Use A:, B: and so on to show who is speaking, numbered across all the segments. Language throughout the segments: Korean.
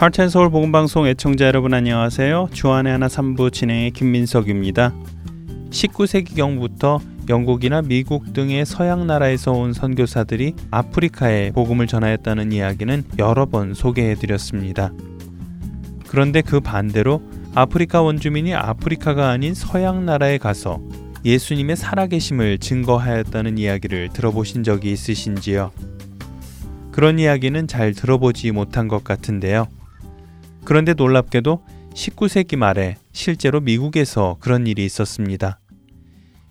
A: 하트앤 서울 복음방송 애청자 여러분 안녕하세요. 주안의 하나 3부 진행의 김민석입니다. 19세기경부터 영국이나 미국 등의 서양 나라에서 온 선교사들이 아프리카에 복음을 전하였다는 이야기는 여러 번 소개해 드렸습니다. 그런데 그 반대로 아프리카 원주민이 아프리카가 아닌 서양 나라에 가서 예수님의 살아계심을 증거하였다는 이야기를 들어보신 적이 있으신지요? 그런 이야기는 잘 들어보지 못한 것 같은데요. 그런데 놀랍게도 19세기 말에 실제로 미국에서 그런 일이 있었습니다.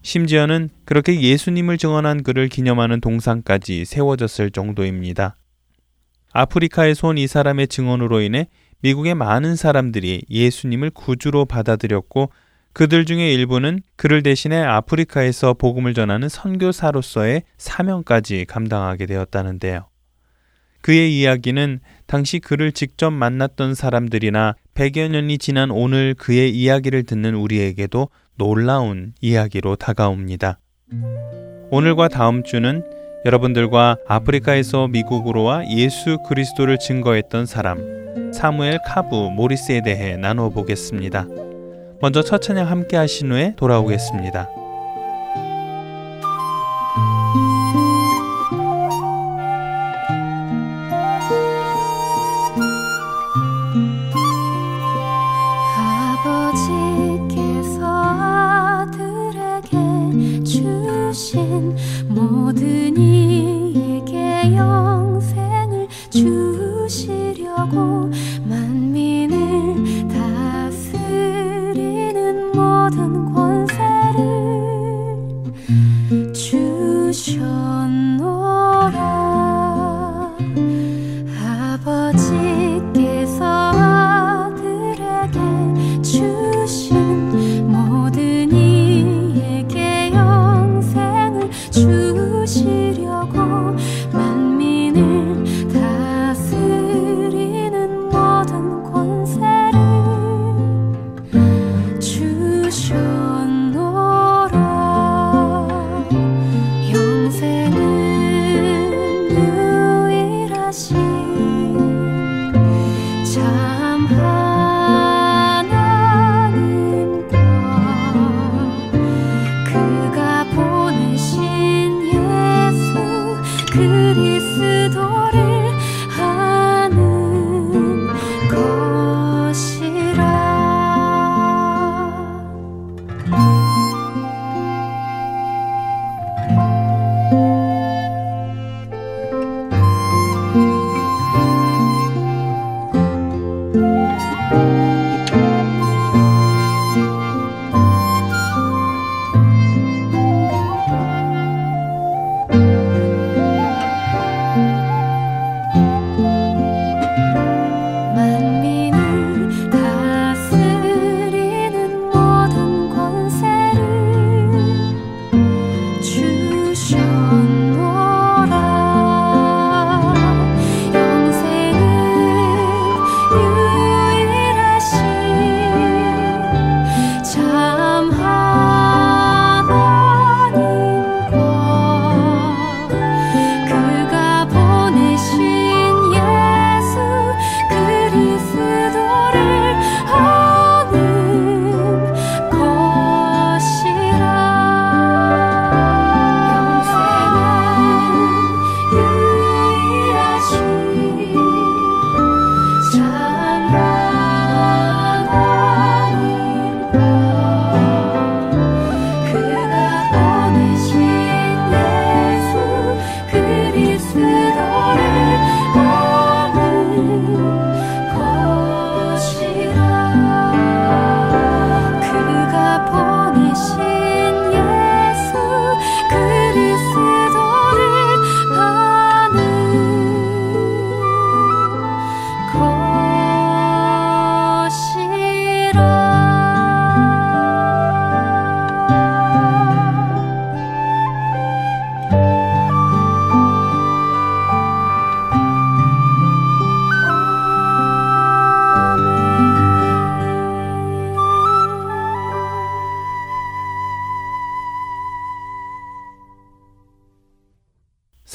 A: 심지어는 그렇게 예수님을 증언한 그를 기념하는 동상까지 세워졌을 정도입니다. 아프리카에서 온 이 사람의 증언으로 인해 미국의 많은 사람들이 예수님을 구주로 받아들였고 그들 중에 일부는 그를 대신해 아프리카에서 복음을 전하는 선교사로서의 사명까지 감당하게 되었다는데요. 그의 이야기는 당시 그를 직접 만났던 사람들이나 100여 년이 지난 오늘 그의 이야기를 듣는 우리에게도 놀라운 이야기로 다가옵니다. 오늘과 다음 주는 여러분들과 아프리카에서 미국으로 와 예수 그리스도를 증거했던 사람 사무엘 카부 모리스에 대해 나누어 보겠습니다. 먼저 첫 찬양 함께 하신 후에 돌아오겠습니다.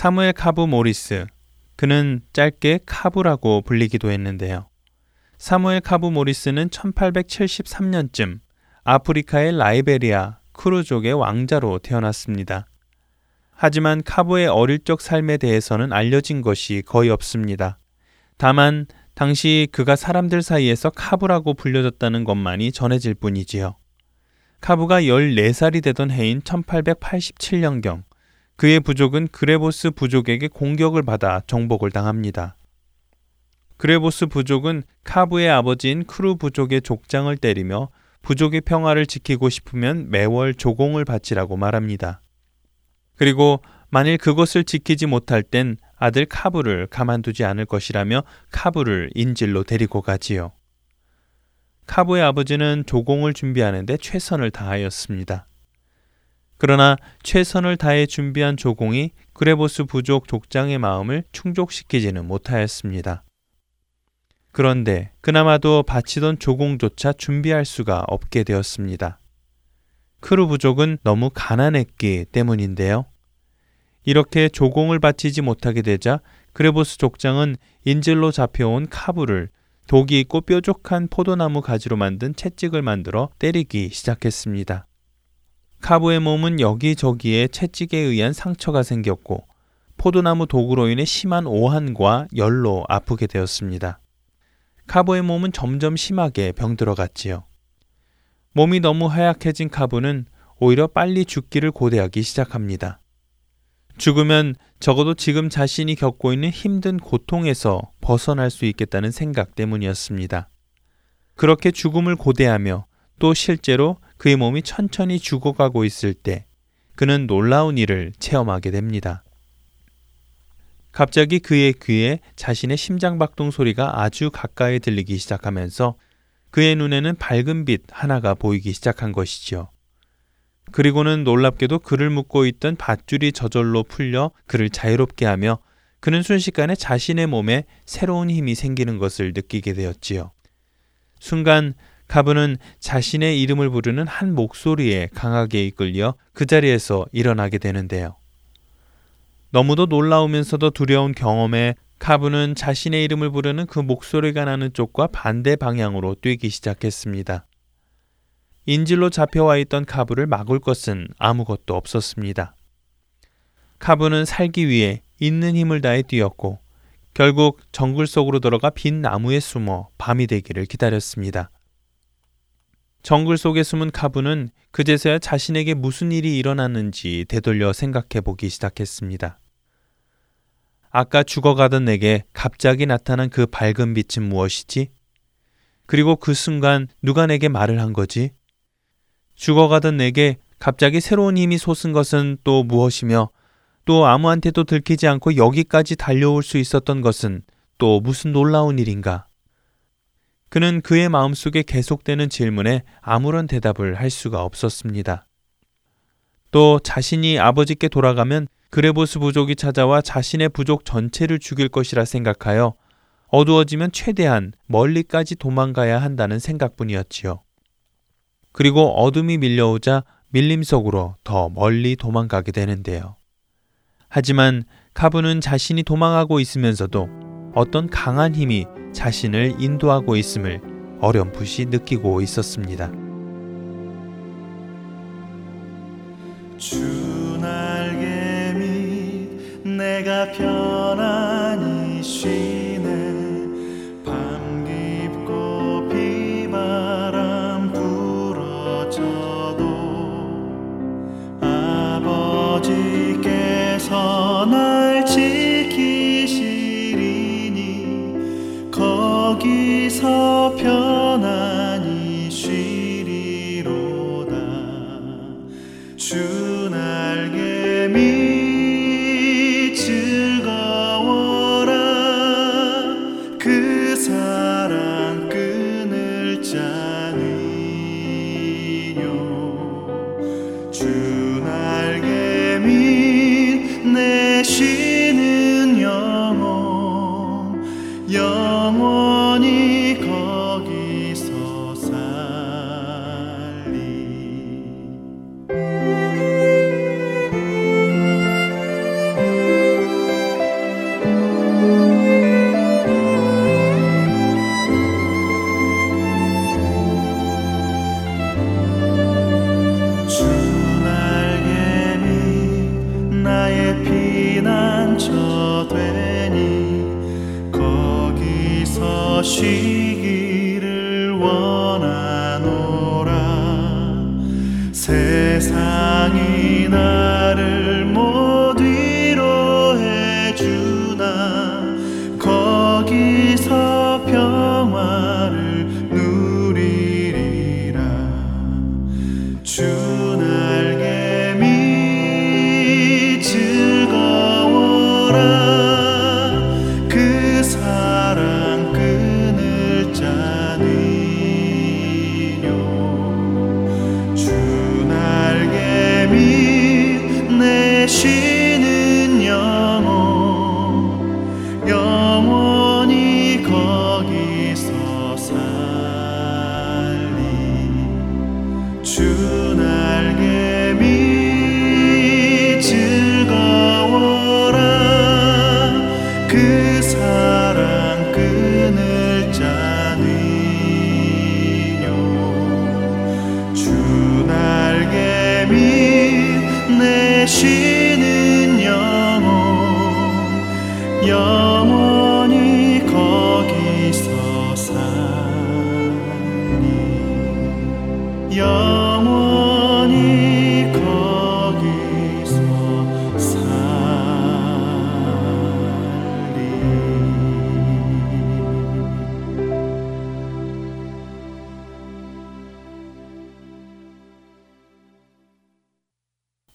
A: 사무엘 카부 모리스. 그는 짧게 카부라고 불리기도 했는데요.
B: 사무엘 카부 모리스는 1873년쯤 아프리카의 라이베리아 크루족의 왕자로 태어났습니다. 하지만 카부의 어릴 적 삶에 대해서는 알려진 것이 거의 없습니다. 다만 당시 그가 사람들 사이에서 카부라고 불려졌다는 것만이 전해질 뿐이지요. 카부가 14살이 되던 해인 1887년경 그의 부족은 그레보스 부족에게 공격을 받아 정복을 당합니다. 그레보스 부족은 카부의 아버지인 크루 부족의 족장을 때리며 부족의 평화를 지키고 싶으면 매월 조공을 바치라고 말합니다. 그리고 만일 그것을 지키지 못할 땐 아들 카부를 가만두지 않을 것이라며 카부를 인질로 데리고 가지요. 카부의 아버지는 조공을 준비하는데 최선을 다하였습니다. 그러나 최선을 다해 준비한 조공이 그레보스 부족 족장의 마음을 충족시키지는 못하였습니다. 그런데 그나마도 바치던 조공조차 준비할 수가 없게 되었습니다. 크루 부족은 너무 가난했기 때문인데요. 이렇게 조공을 바치지 못하게 되자 그레보스 족장은 인질로 잡혀온 카부를 독이 있고 뾰족한 포도나무 가지로 만든 채찍을 만들어 때리기 시작했습니다. 카부의 몸은 여기저기에 채찍에 의한 상처가 생겼고 포도나무 독으로 인해 심한 오한과 열로 아프게 되었습니다. 카부의 몸은 점점 심하게 병들어갔지요. 몸이 너무 하약해진 카부는 오히려 빨리 죽기를 고대하기 시작합니다. 죽으면 적어도 지금 자신이 겪고 있는 힘든 고통에서 벗어날 수 있겠다는 생각 때문이었습니다. 그렇게 죽음을 고대하며 또 실제로 그의 몸이 천천히 죽어가고 있을 때 그는 놀라운 일을 체험하게 됩니다. 갑자기 그의 귀에 자신의 심장박동 소리가 아주 가까이 들리기 시작하면서 그의 눈에는 밝은 빛 하나가 보이기 시작한 것이지요. 그리고는 놀랍게도 그를 묶고 있던 밧줄이 저절로 풀려 그를 자유롭게 하며 그는 순식간에 자신의 몸에 새로운 힘이 생기는 것을 느끼게 되었지요. 순간 가브는 자신의 이름을 부르는 한 목소리에 강하게 이끌려 그 자리에서 일어나게 되는데요. 너무도 놀라우면서도 두려운 경험에 카브는 자신의 이름을 부르는 그 목소리가 나는 쪽과 반대 방향으로 뛰기 시작했습니다. 인질로 잡혀와 있던 카브를 막을 것은 아무것도 없었습니다. 카브는 살기 위해 있는 힘을 다해 뛰었고 결국 정글 속으로 들어가 빈 나무에 숨어 밤이 되기를 기다렸습니다. 정글 속에 숨은 카브는 그제서야 자신에게 무슨 일이 일어났는지 되돌려 생각해 보기 시작했습니다. 아까 죽어가던 내게 갑자기 나타난 그 밝은 빛은 무엇이지? 그리고 그 순간 누가 내게 말을 한 거지? 죽어가던 내게 갑자기 새로운 힘이 솟은 것은 또 무엇이며 또 아무한테도 들키지 않고 여기까지 달려올 수 있었던 것은 또 무슨 놀라운 일인가? 그는 그의 마음속에 계속되는 질문에 아무런 대답을 할 수가 없었습니다. 또 자신이 아버지께 돌아가면 그레보스 부족이 찾아와 자신의 부족 전체를 죽일 것이라 생각하여 어두워지면 최대한 멀리까지 도망가야 한다는 생각뿐이었지요. 그리고 어둠이 밀려오자 밀림 속으로 더 멀리 도망가게 되는데요. 하지만 카브는 자신이 도망하고 있으면서도 어떤 강한 힘이 자신을 인도하고 있음을 어렴풋이 느끼고 있었습니다.
C: 내가 편안히 쉬 거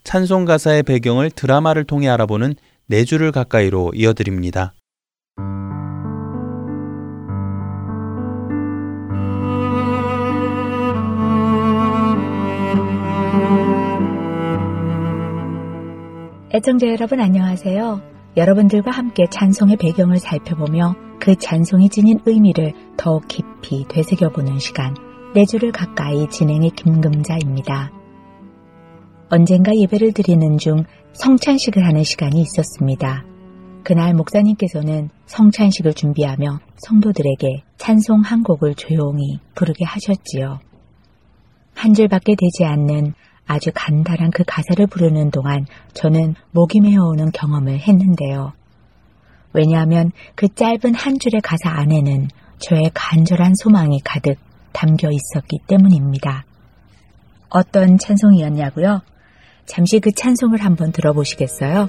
B: 찬송 가사의 배경을 드라마를 통해 알아보는 네 줄을 가까이로 이어드립니다.
D: 애청자 여러분 안녕하세요. 여러분들과 함께 찬송의 배경을 살펴보며 그 찬송이 지닌 의미를 더욱 깊이 되새겨보는 시간, 네 줄을 가까이 진행의 김금자입니다. 언젠가 예배를 드리는 중 성찬식을 하는 시간이 있었습니다. 그날 목사님께서는 성찬식을 준비하며 성도들에게 찬송 한 곡을 조용히 부르게 하셨지요. 한 줄밖에 되지 않는 아주 간단한 그 가사를 부르는 동안 저는 목이 메어오는 경험을 했는데요. 왜냐하면 그 짧은 한 줄의 가사 안에는 저의 간절한 소망이 가득 담겨 있었기 때문입니다. 어떤 찬송이었냐고요? 잠시 그 찬송을 한번 들어보시겠어요?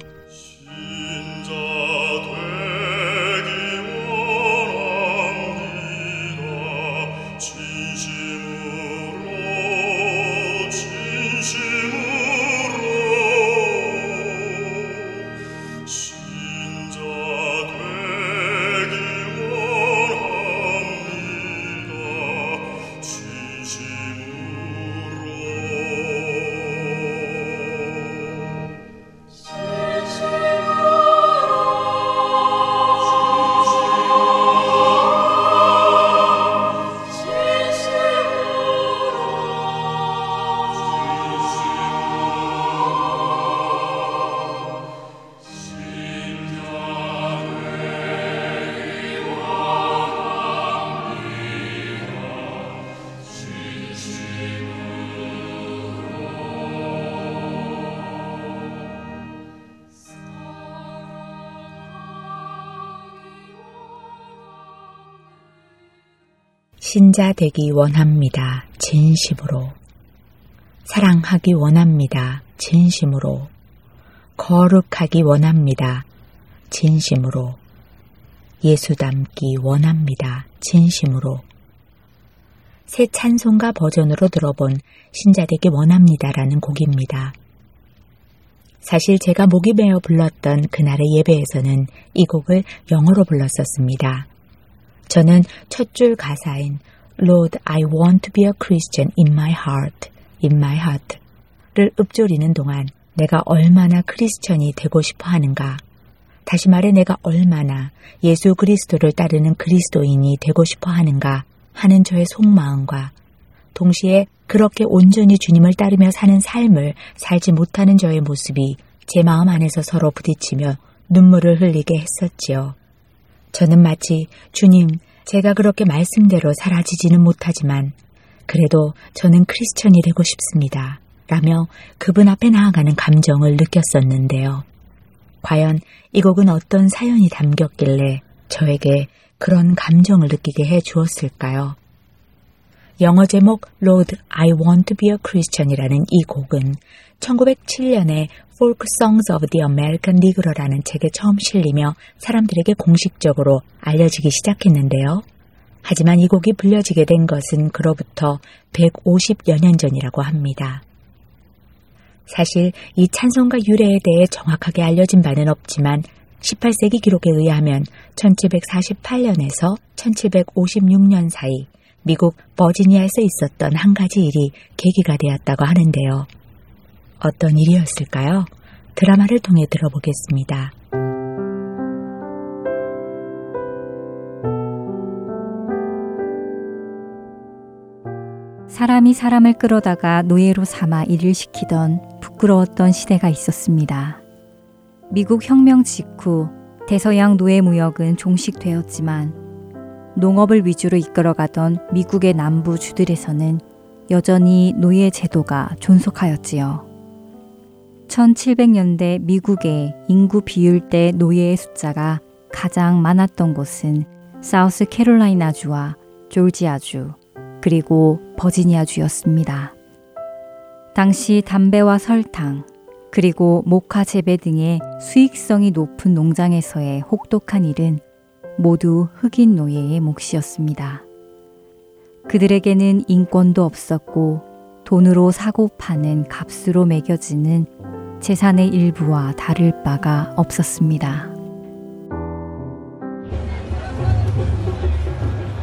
C: 신자 되기 원합니다. 진심으로.
D: 사랑하기 원합니다. 진심으로. 거룩하기 원합니다. 진심으로. 예수 닮기 원합니다. 진심으로. 새 찬송가 버전으로 들어본 신자 되기 원합니다라는 곡입니다. 사실 제가 목이 메어 불렀던 그날의 예배에서는 이 곡을 영어로 불렀었습니다. 저는 첫 줄 가사인 Lord, I want to be a Christian in my heart, in my heart 를 읊조리는 동안 내가 얼마나 크리스천이 되고 싶어 하는가. 다시 말해 내가 얼마나 예수 그리스도를 따르는 그리스도인이 되고 싶어 하는가 하는 저의 속마음과 동시에 그렇게 온전히 주님을 따르며 사는 삶을 살지 못하는 저의 모습이 제 마음 안에서 서로 부딪히며 눈물을 흘리게 했었지요. 저는 마치 주님, 제가 그렇게 말씀대로 사라지지는 못하지만 그래도 저는 크리스천이 되고 싶습니다. 라며 그분 앞에 나아가는 감정을 느꼈었는데요. 과연 이 곡은 어떤 사연이 담겼길래 저에게 그런 감정을 느끼게 해 주었을까요? 영어 제목 Lord, I Want to Be a Christian이라는 이 곡은 1907년에 Folk Songs of the American Negro라는 책에 처음 실리며 사람들에게 공식적으로 알려지기 시작했는데요. 하지만 이 곡이 불려지게 된 것은 그로부터 150여 년 전이라고 합니다. 사실 이 찬송가 유래에 대해 정확하게 알려진 바는 없지만 18세기 기록에 의하면 1748년에서 1756년 사이 미국 버지니아에서 있었던 한 가지 일이 계기가 되었다고 하는데요. 어떤 일이었을까요? 드라마를 통해 들어보겠습니다.
E: 사람이 사람을 끌어다가 노예로 삼아 일을 시키던 부끄러웠던 시대가 있었습니다. 미국 혁명 직후 대서양 노예 무역은 종식되었지만 농업을 위주로 이끌어가던 미국의 남부 주들에서는 여전히 노예 제도가 존속하였지요. 1700년대 미국의 인구 비율 대 노예의 숫자가 가장 많았던 곳은 사우스 캐롤라이나주와 조지아주, 그리고 버지니아주였습니다. 당시 담배와 설탕, 그리고 목화 재배 등의 수익성이 높은 농장에서의 혹독한 일은 모두 흑인 노예의 몫이었습니다. 그들에게는 인권도 없었고 돈으로 사고 파는 값으로 매겨지는 재산의 일부와 다를 바가 없었습니다.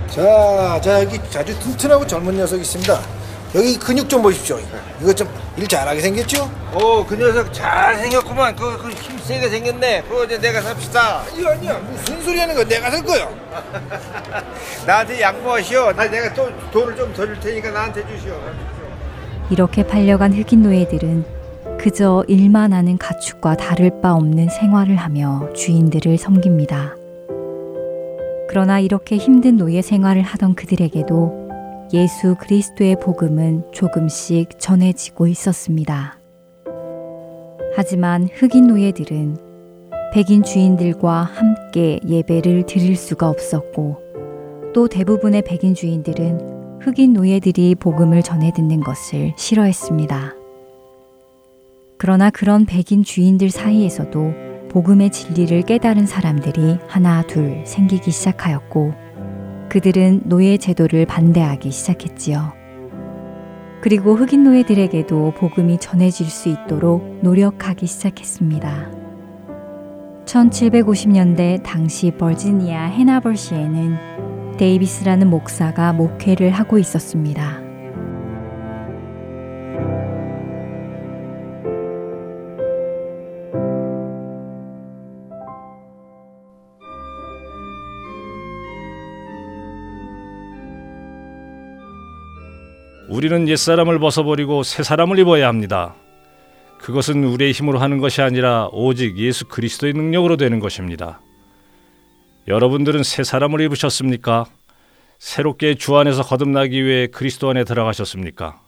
F: 자, 자 여기 아주 튼튼하고 젊은 녀석 있습니다. 여기 근육 좀 보십시오. 이거 좀 일 잘하게 생겼죠?
G: 오, 그 녀석 잘 생겼구만. 그, 그 힘 세게 생겼네. 그거 이제 내가 삽시다.
F: 아니 아니야 무슨 소리 하는 거야 내가 살 거야.
G: 나한테 양보하시오. 나 내가 또 돈을 좀 더 줄 테니까 나한테 주시오.
E: 이렇게 팔려간 흑인 노예들은 그저 일만 하는 가축과 다를 바 없는 생활을 하며 주인들을 섬깁니다. 그러나 이렇게 힘든 노예 생활을 하던 그들에게도 예수 그리스도의 복음은 조금씩 전해지고 있었습니다. 하지만 흑인 노예들은 백인 주인들과 함께 예배를 드릴 수가 없었고 또 대부분의 백인 주인들은 흑인 노예들이 복음을 전해 듣는 것을 싫어했습니다. 그러나 그런 백인 주인들 사이에서도 복음의 진리를 깨달은 사람들이 하나 둘 생기기 시작하였고 그들은 노예 제도를 반대하기 시작했지요. 그리고 흑인 노예들에게도 복음이 전해질 수 있도록 노력하기 시작했습니다. 1750년대 당시 버지니아 해나벌시에는 데이비스라는 목사가 목회를 하고 있었습니다.
H: 우리는 옛사람을 벗어버리고 새 사람을 입어야 합니다. 그것은 우리의 힘으로 하는 것이 아니라 오직 예수 그리스도의 능력으로 되는 것입니다. 여러분들은 새 사람을 입으셨습니까? 새롭게 주 안에서 거듭나기 위해 그리스도 안에 들어가셨습니까?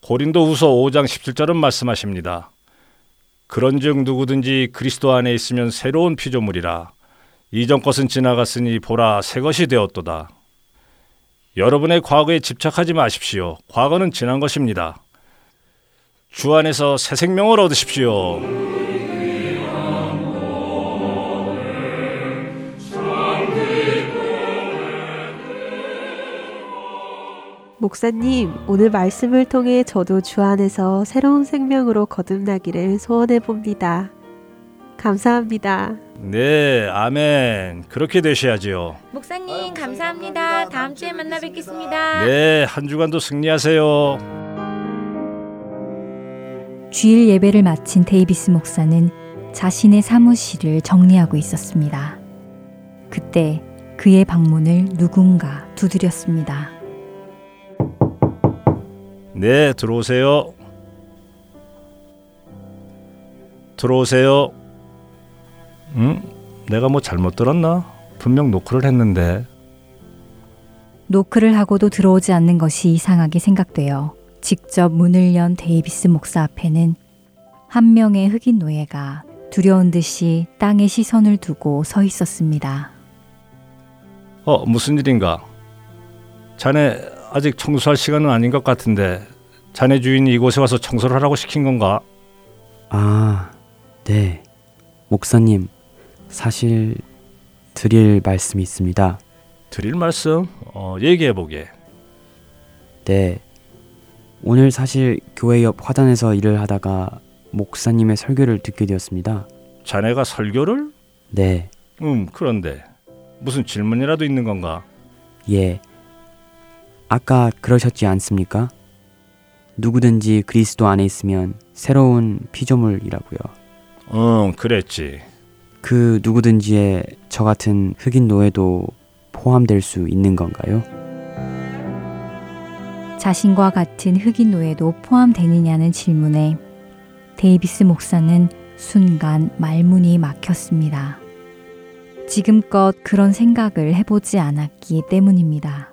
H: 고린도 후서 5장 17절은 말씀하십니다. 그런즉 누구든지 그리스도 안에 있으면 새로운 피조물이라 이전 것은 지나갔으니 보라 새 것이 되었도다. 여러분의 과거에 집착하지 마십시오. 과거는 지난 것입니다. 주 안에서 새 생명을 얻으십시오.
I: 목사님, 오늘 말씀을 통해 저도 주 안에서 새로운 생명으로 거듭나기를 소원해 봅니다. 감사합니다.
H: 네, 아멘. 그렇게 되셔야지요.
J: 목사님 감사합니다. 다음 주에 만나 뵙겠습니다.
H: 네, 한 주간도 승리하세요.
E: 주일 예배를 마친 데이비스 목사는 자신의 사무실을 정리하고 있었습니다. 그때 그의 방문을 누군가 두드렸습니다.
H: 네, 들어오세요. 들어오세요. 응? 내가 뭐 잘못 들었나? 분명 노크를 했는데.
E: 노크를 하고도 들어오지 않는 것이 이상하게 생각되어 직접 문을 연 데이비스 목사 앞에는 한 명의 흑인 노예가 두려운 듯이 땅에 시선을 두고 서 있었습니다.
H: 어, 무슨 일인가? 자네 아직 청소할 시간은 아닌 것 같은데 자네 주인이 이곳에 와서 청소를 하라고 시킨 건가?
K: 아, 네. 목사님, 사실 드릴 말씀이 있습니다.
H: 드릴 말씀? 어, 얘기해 보게.
K: 네. 오늘 사실 교회 옆 화단에서 일을 하다가 목사님의 설교를 듣게 되었습니다.
H: 자네가 설교를?
K: 네.
H: 음, 그런데 무슨 질문이라도 있는 건가?
K: 예. 아까 그러셨지 않습니까? 누구든지 그리스도 안에 있으면 새로운 피조물이라고요.
H: 응, 그랬지.
K: 그 누구든지의 저 같은 흑인 노예도 포함될 수 있는 건가요?
E: 자신과 같은 흑인 노예도 포함되느냐는 질문에 데이비스 목사는 순간 말문이 막혔습니다. 지금껏 그런 생각을 해보지 않았기 때문입니다.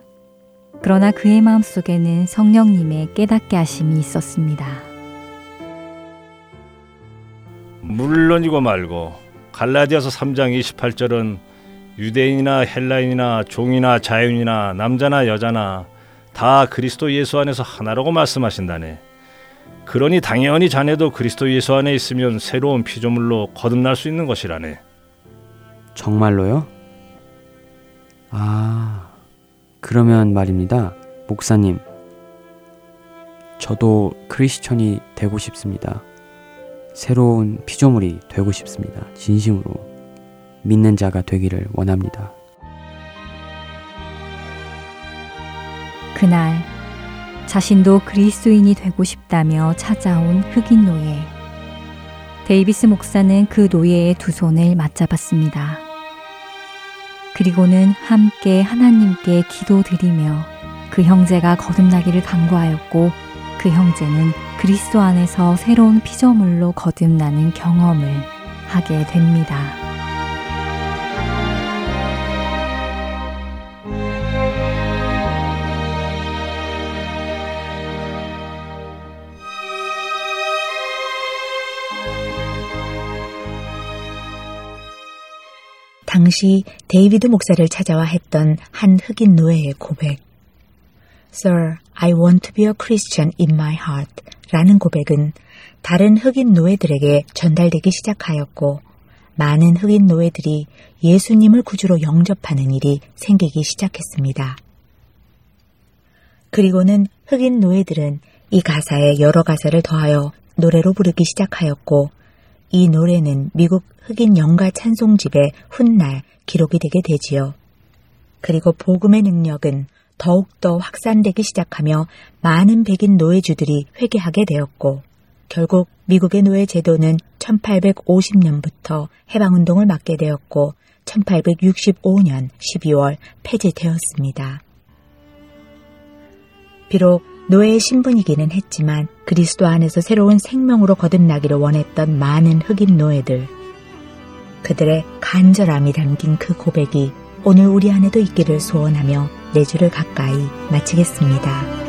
E: 그러나 그의 마음 속에는 성령님의 깨닫게 하심이 있었습니다.
H: 물론이고 말고 갈라디아서 3장 28절은 유대인이나 헬라인이나 종이나 자유인이나 남자나 여자나 다 그리스도 예수 안에서 하나라고 말씀하신다네. 그러니 당연히 자네도 그리스도 예수 안에 있으면 새로운 피조물로 거듭날 수 있는 것이라네.
K: 정말로요? 아, 그러면 말입니다. 목사님. 저도 크리스천이 되고 싶습니다. 새로운 피조물이 되고 싶습니다. 진심으로 믿는 자가 되기를 원합니다.
E: 그날 자신도 그리스도인이 되고 싶다며 찾아온 흑인 노예. 데이비스 목사는 그 노예의 두 손을 맞잡았습니다. 그리고는 함께 하나님께 기도드리며 그 형제가 거듭나기를 간구하였고 그 형제는 그리스도 안에서 새로운 피조물로 거듭나는 경험을 하게 됩니다.
D: 당시 데이비드 목사를 찾아와 했던 한 흑인 노예의 고백. Sir, I want to be a Christian in my heart 라는 고백은 다른 흑인 노예들에게 전달되기 시작하였고 많은 흑인 노예들이 예수님을 구주로 영접하는 일이 생기기 시작했습니다. 그리고는 흑인 노예들은 이 가사에 여러 가사를 더하여 노래로 부르기 시작하였고 이 노래는 미국 흑인 영가 찬송집에 훗날 기록이 되게 되지요. 그리고 복음의 능력은 더욱더 확산되기 시작하며 많은 백인 노예주들이 회개하게 되었고 결국 미국의 노예 제도는 1850년부터 해방운동을 맡게 되었고 1865년 12월 폐지되었습니다. 비록 노예의 신분이기는 했지만 그리스도 안에서 새로운 생명으로 거듭나기를 원했던 많은 흑인 노예들. 그들의 간절함이 담긴 그 고백이 오늘 우리 안에도 있기를 소원하며 내 주를 가까이 마치겠습니다.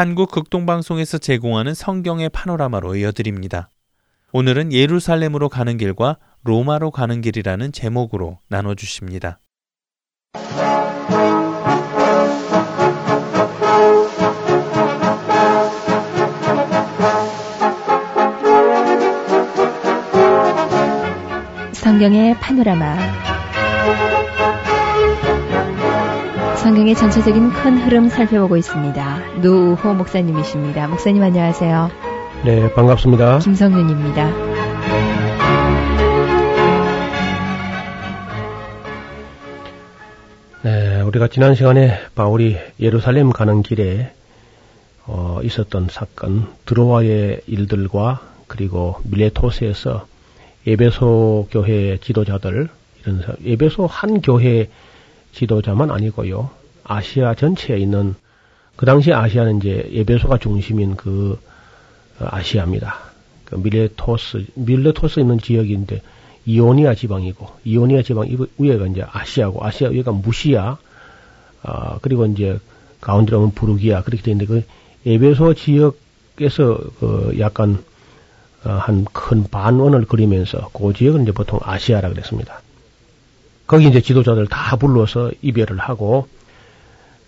B: 한국 극동방송에서 제공하는 성경의 파노라마로 이어드립니다. 오늘은 예루살렘으로 가는 길과 로마로 가는 길이라는 제목으로 나눠주십니다.
L: 성경의 파노라마 성경의 전체적인 큰 흐름 살펴보고 있습니다. 노우호 목사님이십니다. 목사님 안녕하세요.
M: 네, 반갑습니다.
L: 김성윤입니다.
M: 네, 우리가 지난 시간에 바울이 예루살렘 가는 길에 어, 있었던 사건, 드로아의 일들과 그리고 밀레토스에서 예배소 교회 지도자들 이런 예배소 한 교회 지도자만 아니고요. 아시아 전체에 있는 그 당시 아시아는 이제 예배소가 중심인 그 어, 아시아입니다. 그 밀레토스 밀레토스 있는 지역인데 이오니아 지방이고 이오니아 지방 위에가 이제 아시아고 아시아 위가 무시아 아 그리고 이제 가운데로 오면 부르기아 그렇게 되는데 그 예배소 지역에서 그 약간 어, 한큰 반원을 그리면서 그 지역은 이제 보통 아시아라 그랬습니다. 거기 이제 지도자들 다 불러서 이별을 하고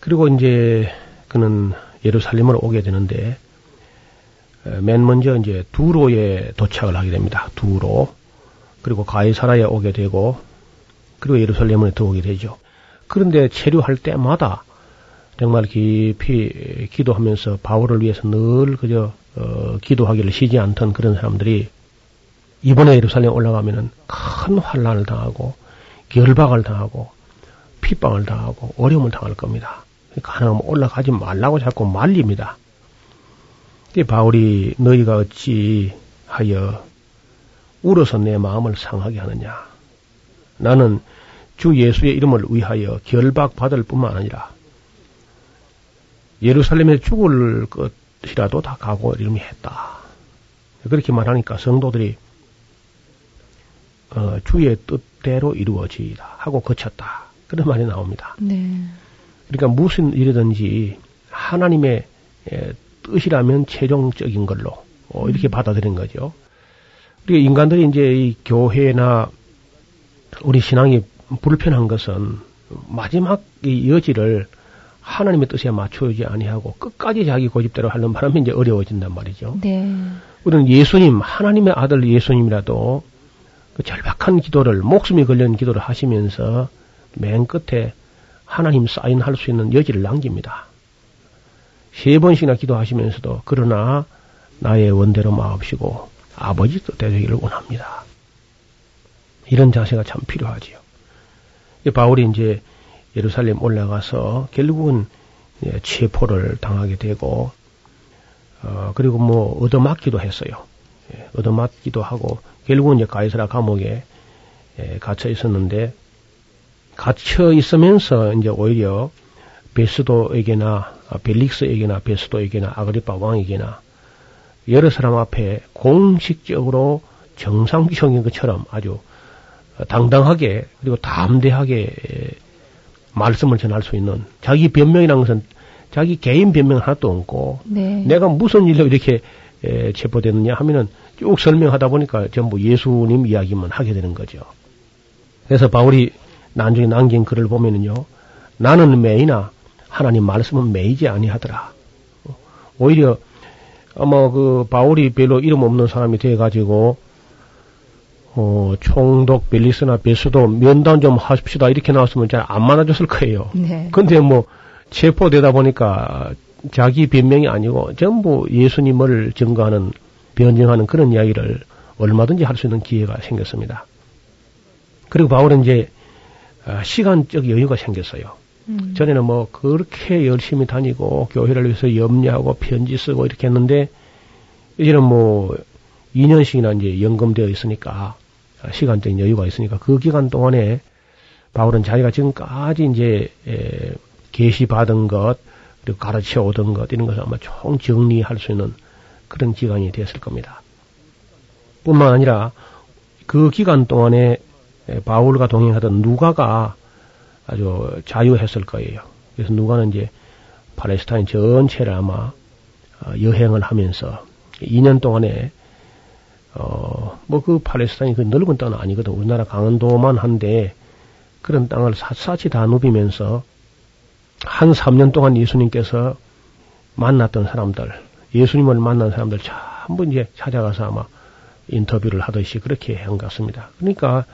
M: 그리고 이제 그는 예루살렘으로 오게 되는데 맨 먼저 이제 두로에 도착을 하게 됩니다. 두로 그리고 가이사라에 오게 되고 그리고 예루살렘에 들어오게 되죠. 그런데 체류할 때마다 정말 깊이 기도하면서 바울을 위해서 늘 그저 어, 기도하기를 쉬지 않던 그런 사람들이 이번에 예루살렘 올라가면은 큰 환란을 당하고 결박을 당하고 핍박을 당하고 어려움을 당할 겁니다. 가능하면 올라가지 말라고 자꾸 말립니다. 바울이 너희가 어찌 하여 울어서 내 마음을 상하게 하느냐. 나는 주 예수의 이름을 위하여 결박받을 뿐만 아니라 예루살렘에 죽을 것이라도 다 각오를 이미 했다. 그렇게 말하니까 성도들이 어, 주의 뜻대로 이루어지다 하고 거쳤다. 그런 말이 나옵니다. 네. 그러니까 무슨 일이든지 하나님의 예, 뜻이라면 최종적인 걸로 어, 이렇게 음. 받아들인 거죠. 우리 인간들이 이제 이 교회나 우리 신앙이 불편한 것은 마지막 이 여지를 하나님의 뜻에 맞춰주지 아니하고 끝까지 자기 고집대로 하는 바람에 이제 어려워진단 말이죠. 네. 우리는 예수님, 하나님의 아들 예수님이라도 그 절박한 기도를 목숨이 걸린 기도를 하시면서 맨 끝에 하나님 사인할 수 있는 여지를 남깁니다. 세 번씩이나 기도하시면서도 그러나 나의 원대로 마옵시고 아버지 뜻대로 되기를 원합니다. 이런 자세가 참 필요하지요. 바울이 이제 예루살렘 올라가서 결국은 체포를 당하게 되고 어, 그리고 뭐 얻어맞기도 했어요. 예, 얻어맞기도 하고 결국은 이제 가이사라 감옥에 예, 갇혀 있었는데 갇혀 있으면서 이제 오히려 베스도에게나 벨릭스에게나 베스도에게나 아그리파 왕에게나 여러 사람 앞에 공식적으로 정상적인 것처럼 아주 당당하게 그리고 담대하게 말씀을 전할 수 있는 자기 변명이라는 것은 자기 개인 변명 하나도 없고 네. 내가 무슨 일로 이렇게 체포됐느냐 하면은 쭉 설명하다 보니까 전부 예수님 이야기만 하게 되는 거죠. 그래서 바울이 나중에 남긴 글을 보면은요, 나는 매이나 하나님 말씀은 매이지 아니하더라. 오히려 아마 그 바울이 별로 이름 없는 사람이 돼가지고 어, 총독 벨리스나 베스도 면담 좀 하십시다 이렇게 나왔으면 잘 안 만나줬을 거예요. 네. 근데 뭐 체포되다 보니까 자기 변명이 아니고 전부 예수님을 증거하는 변증하는 그런 이야기를 얼마든지 할 수 있는 기회가 생겼습니다. 그리고 바울은 이제 아, 시간적 여유가 생겼어요. 음. 전에는 뭐 그렇게 열심히 다니고 교회를 위해서 염려하고 편지 쓰고 이렇게 했는데 이제는 뭐 2년씩이나 이제 연금되어 있으니까 시간적인 여유가 있으니까 그 기간 동안에 바울은 자기가 지금까지 이제 에, 계시 받은 것 그리고 가르쳐 오던 것 이런 것을 아마 총 정리할 수 있는 그런 기간이 되었을 겁니다. 뿐만 아니라 그 기간 동안에 바울과 동행하던 누가가 아주 자유했을 거예요. 그래서 누가는 이제 팔레스타인 전체를 아마 어, 여행을 하면서 2년 동안에 어, 뭐 그 팔레스타인이 그 넓은 땅은 아니거든. 우리나라 강원도만 한데 그런 땅을 샅샅이 다 누비면서 한 3년 동안 예수님께서 만났던 사람들, 예수님을 만난 사람들 전부 이제 찾아가서 아마 인터뷰를 하듯이 그렇게 한 것 같습니다. 그러니까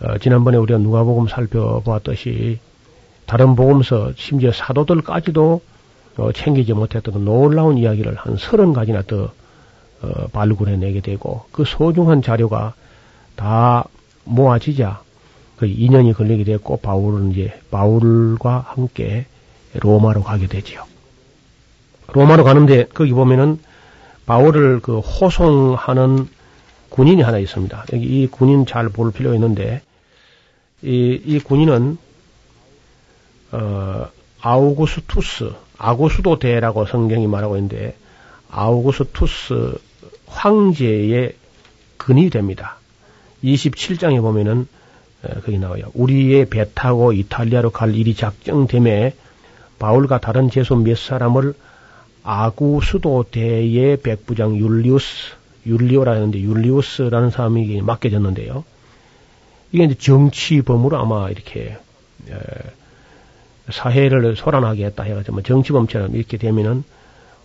M: 어, 지난번에 우리가 누가복음 살펴보았듯이 다른 복음서 심지어 사도들까지도 어, 챙기지 못했던 그 놀라운 이야기를 한 서른 가지나 더 어, 발굴해내게 되고 그 소중한 자료가 다 모아지자 그 2년이 걸리게 됐고 바울은 이제 바울과 함께 로마로 가게 되지요. 로마로 가는데 거기 보면은 바울을 그 호송하는 군인이 하나 있습니다. 여기 이 군인 잘 볼 필요가 있는데 이, 이 군인은 어, 아우구스투스 아고수도 대라고 성경이 말하고 있는데 아우구스투스 황제의 근이 됩니다. 27장에 보면은 거기 나와요. 우리의 배 타고 이탈리아로 갈 일이 작정됨에 바울과 다른 제소 몇 사람을 아구 수도대의 백부장 율리우스, 율리오라는데 율리우스라는 사람에게 맡겨졌는데요. 이게 이제 정치범으로 아마 이렇게 에, 사회를 소란하게 했다 해가지고 뭐 정치범처럼 이렇게 되면은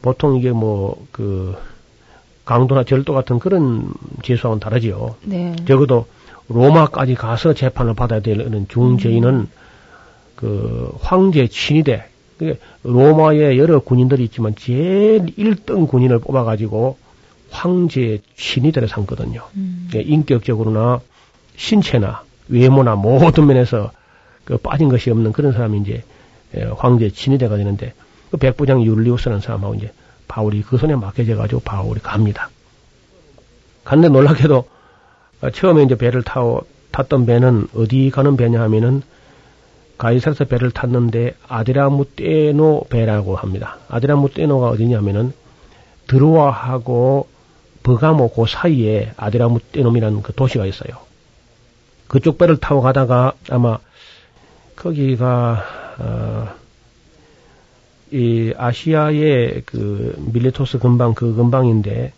M: 보통 이게 뭐 그 강도나 절도 같은 그런 재수와는 다르지요. 네. 적어도 로마까지 가서 재판을 받아야 되는 중죄인은 음. 그 황제 친위대 로마에 여러 군인들이 있지만 제일 1등 군인을 뽑아가지고 황제 친위대를 삼거든요. 음. 예, 인격적으로나 신체나 외모나 모든 면에서 그 빠진 것이 없는 그런 사람이 이제 예, 황제 친위대가 되는데 그 백부장 율리우스라는 사람하고 이제 바울이 그 손에 맡겨져 가지고 바울이 갑니다. 갔는데 놀랍게도 어, 처음에 이제 배를 타고 탔던 배는 어디 가는 배냐 하면은 가이사르서 배를 탔는데 아드라무떼노 배라고 합니다. 아드라무떼노가 어디냐면은 드로아하고 버가모 그 사이에 아드라무 떼놈이라는 그 도시가 있어요. 그쪽 배를 타고 가다가 아마 거기가 어, 이 아시아의 그 밀레토스 근방 그 근방인데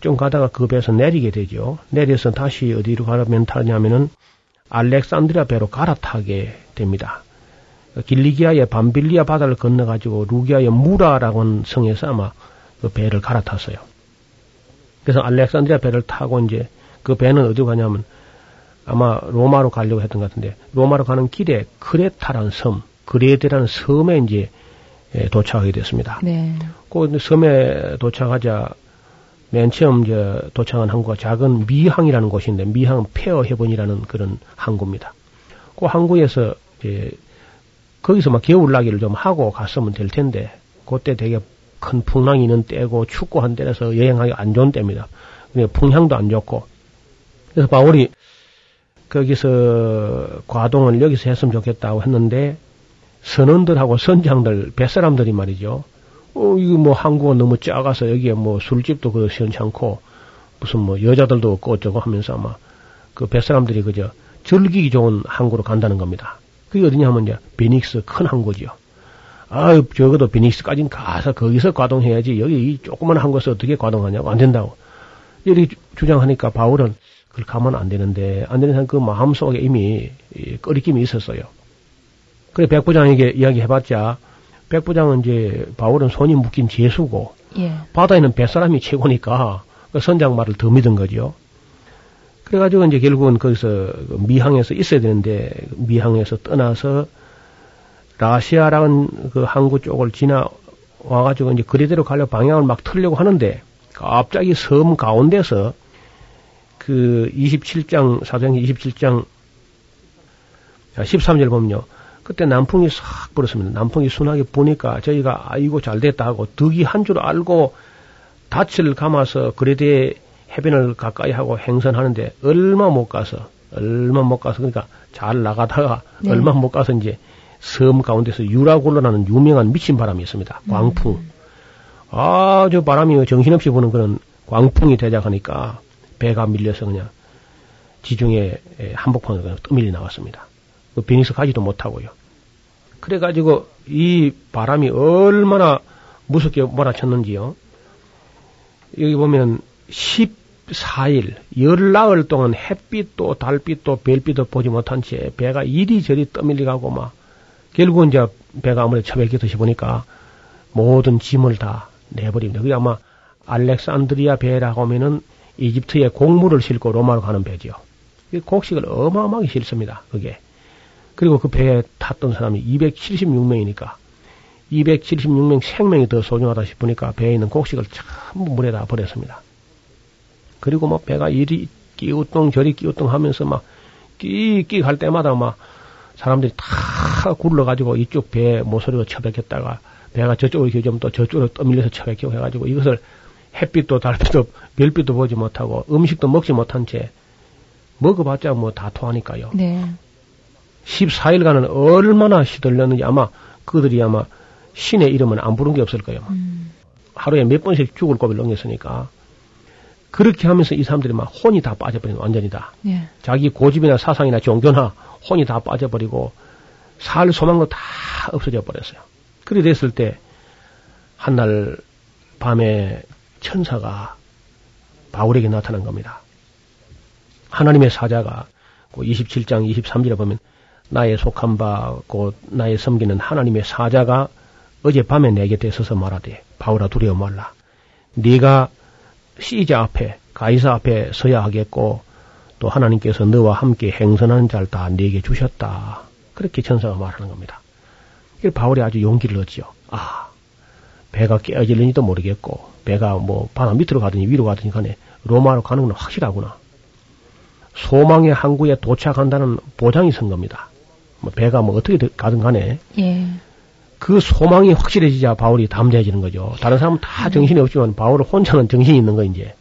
M: 좀 가다가 그 배에서 내리게 되죠. 내려서 다시 어디로 가면 타냐면은 알렉산드리아 배로 갈아타게 됩니다. 길리기아의 밤빌리아 바다를 건너가지고 루기아의 무라라는 성에서 아마 그 배를 갈아탔어요. 그래서 알렉산드리아 배를 타고 이제 그 배는 어디로 가냐면 아마 로마로 가려고 했던 것 같은데 로마로 가는 길에 크레타라는 섬, 그레데라는 섬에 이제 예, 도착하게 됐습니다. 네. 그 섬에 도착하자 맨 처음 저 도착한 항구가 작은 미항이라는 곳인데 미항 폐어 해변이라는 그런 항구입니다. 그 항구에서 이제 거기서 막 겨울나기를 좀 하고 갔으면 될 텐데 그때 되게 큰 풍랑이 있는 때고 춥고 한 때라서 여행하기 안 좋은 때입니다. 풍향도 안 좋고 그래서 바울이 거기서 과동을 여기서 했으면 좋겠다고 했는데 선원들하고 선장들 뱃사람들이 말이죠. 어, 이거 뭐 한국은 너무 작아서 여기에 뭐 술집도 그 시원찮고 무슨 뭐 여자들도 없고 어쩌고 하면서 아마 그 뱃사람들이 그저 즐기기 좋은 항구로 간다는 겁니다. 그게 어디냐 하면 이제 비닉스 큰 항구죠. 아유, 적어도 비닉스까지는 가서 거기서 과동해야지 여기 이 조그만 항구에서 어떻게 과동하냐고 안 된다고. 이렇게 주장하니까 바울은 그걸 가면 안 되는데 안 되는 그 마음 속에 이미 꺼리낌이 있었어요. 그래 백부장에게 이야기해봤자 백부장은 이제 바울은 손이 묶인 재수고 예. 바다에는 뱃사람이 최고니까 그 선장 말을 더 믿은 거죠. 그래가지고 이제 결국은 거기서 그 미항에서 있어야 되는데 미항에서 떠나서 라시아라는 그 항구 쪽을 지나 와가지고 이제 그리대로 가려 방향을 막 틀려고 하는데 갑자기 섬 가운데서 그 27장 사도행 27장 13절 보면요. 그때 남풍이 싹 불었습니다. 남풍이 순하게 부니까 저희가 아이고 잘 됐다 하고 덕이 한 줄 알고 닻을 감아서 그레데 해변을 가까이 하고 행선하는데 얼마 못 가서 얼마 못 가서 그러니까 잘 나가다가 네. 얼마 못 가서 이제 섬 가운데서 유라골로라는 유명한 미친 바람이 있습니다. 음. 광풍. 음. 아주 바람이 정신없이 부는 그런 광풍이 대작하니까 배가 밀려서 그냥 지중해 한복판으로 그냥 떠밀리 나왔습니다. 그 비니스 가지도 못하고요. 그래가지고 이 바람이 얼마나 무섭게 몰아쳤는지요. 여기 보면 14일, 열나흘 동안 햇빛도 달빛도 별빛도 보지 못한 채 배가 이리저리 떠밀리 가고 막 결국은 이제 배가 아무래도 처박히듯이 보니까 모든 짐을 다 내버립니다. 그게 아마 알렉산드리아 배라고 하면은 이집트에 곡물을 싣고 로마로 가는 배지요. 곡식을 어마어마하게 싣습니다. 그게. 그리고 그 배에 탔던 사람이 276명이니까 276명 생명이 더 소중하다 싶으니까 배에 있는 곡식을 전부 물에다 버렸습니다. 그리고 뭐 배가 이리 끼우뚱 저리 끼우뚱 하면서 막 끼끼 갈 때마다 막 사람들이 다 굴러가지고 이쪽 배 모서리로 처박혔다가 배가 저쪽으로 좀또 저쪽으로 떠밀려서 처박히고 해가지고 이것을 햇빛도 달빛도 별빛도 보지 못하고 음식도 먹지 못한 채 먹어봤자 뭐 다 토하니까요. 네. 14일간은 얼마나 시들렸는지 아마 그들이 아마 신의 이름은 안 부른 게 없을 거예요. 음. 하루에 몇 번씩 죽을 고비를 넘겼으니까. 그렇게 하면서 이 사람들이 막 혼이 다 빠져버리는 완전히 다. 예. 자기 고집이나 사상이나 종교나 혼이 다 빠져버리고 살 소망도 다 없어져 버렸어요. 그래 됐을 때 한날 밤에 천사가 바울에게 나타난 겁니다. 하나님의 사자가 27장 23절에 보면 나의 속한 바 곧 나의 섬기는 하나님의 사자가 어젯밤에 내 곁에 서서 말하되 바울아 두려워 말라. 네가 시자 앞에 가이사 앞에 서야 하겠고 또 하나님께서 너와 함께 행선하는 자를 다 네게 주셨다. 그렇게 천사가 말하는 겁니다. 바울이 아주 용기를 얻지요. 아, 배가 깨어질는지도 모르겠고 배가 뭐 바람 밑으로 가든지 위로 가든지 간에 로마로 가는 건 확실하구나. 소망의 항구에 도착한다는 보장이 선 겁니다. 뭐 배가 뭐 어떻게 가든 간에 예. 그 소망이 확실해지자 바울이 담대해지는 거죠. 다른 사람은 다 네. 정신이 없지만 바울 혼자는 정신이 있는 거 이제.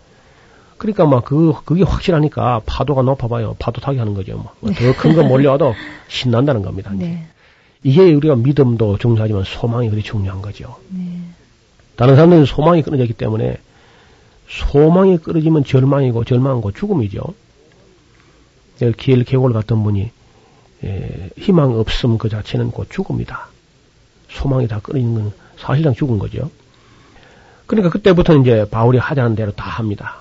M: 그러니까 막 그 그게 확실하니까 파도가 높아봐요. 파도 타기 하는 거죠. 뭐더큰 거 몰려와도 신난다는 겁니다. 네. 이게 우리가 믿음도 중요하지만 소망이 그리 중요한 거죠. 네. 다른 사람들은 소망이 끊어졌기 때문에 소망이 끊어지면 절망이고 절망은 죽음이죠. 길 계곡을 갔던 분이 에, 희망 없음 그 자체는 곧 죽음이다. 소망이 다 끊어지는 건 사실상 죽은 거죠. 그러니까 그때부터 이제 바울이 하자는 대로 다 합니다.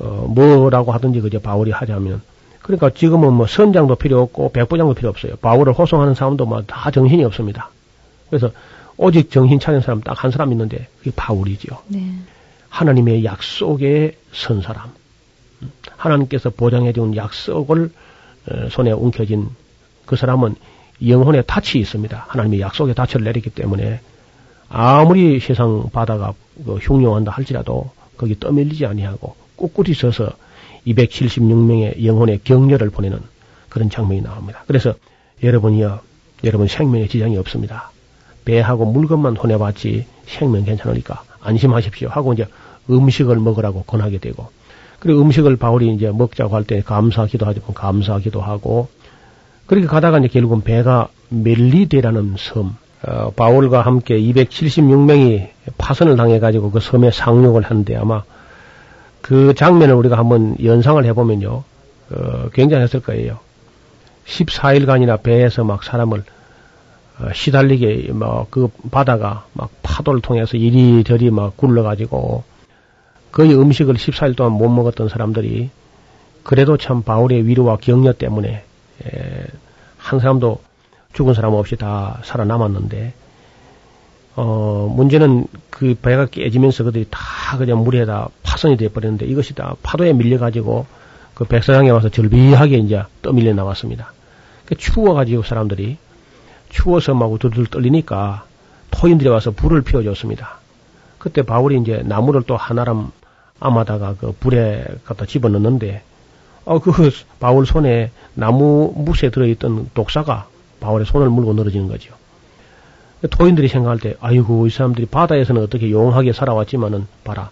M: 어, 뭐라고 하든지 그저 바울이 하자면 그러니까 지금은 뭐 선장도 필요 없고 백부장도 필요 없어요. 바울을 호송하는 사람도 뭐 다 정신이 없습니다. 그래서 오직 정신 차린 사람 딱 한 사람 있는데 그게 바울이죠. 네. 하나님의 약속에 선 사람. 하나님께서 보장해 준 약속을 어, 손에 웅켜진 그 사람은 영혼의 닻이 있습니다. 하나님의 약속의 닻을 내리기 때문에 아무리 세상 바다가 그 흉용한다 할지라도 거기 떠밀리지 아니하고 꿋꿋이 서서 276명의 영혼의 격려를 보내는 그런 장면이 나옵니다. 그래서 여러분이요, 여러분 생명에 지장이 없습니다. 배하고 물건만 혼내봤지 생명 괜찮으니까 안심하십시오 하고 이제 음식을 먹으라고 권하게 되고 그리고 음식을 바울이 이제 먹자고 할 때 감사하기도 하지만 감사하기도 하고 그렇게 가다가 이제 결국은 배가 멜리데라는 섬, 어, 바울과 함께 276명이 파선을 당해가지고 그 섬에 상륙을 하는데 아마 그 장면을 우리가 한번 연상을 해보면요, 어, 굉장했을 거예요. 14일간이나 배에서 막 사람을 어, 시달리게 막 그 바다가 막 파도를 통해서 이리저리 막 굴러가지고 거의 음식을 14일 동안 못 먹었던 사람들이 그래도 참 바울의 위로와 격려 때문에 에, 한 사람도 죽은 사람 없이 다 살아남았는데 어, 문제는 그 배가 깨지면서 그들이 다 그냥 물에다 파손이 돼 버렸는데 이것이 다 파도에 밀려 가지고 그 백사장에 와서 절비하게 이제 떠밀려 나왔습니다. 그 추워 가지고 사람들이 추워서 막 우둘둘 떨리니까 토인들이 와서 불을 피워줬습니다. 그때 바울이 이제 나무를 또 하나람 아마다가 그 불에 갖다 집어넣는데 어, 그 바울 손에 나무 묵에 들어있던 독사가 바울의 손을 물고 늘어지는 거죠. 토인들이 생각할 때, 아이고, 이 사람들이 바다에서는 어떻게 용하게 살아왔지만은, 봐라.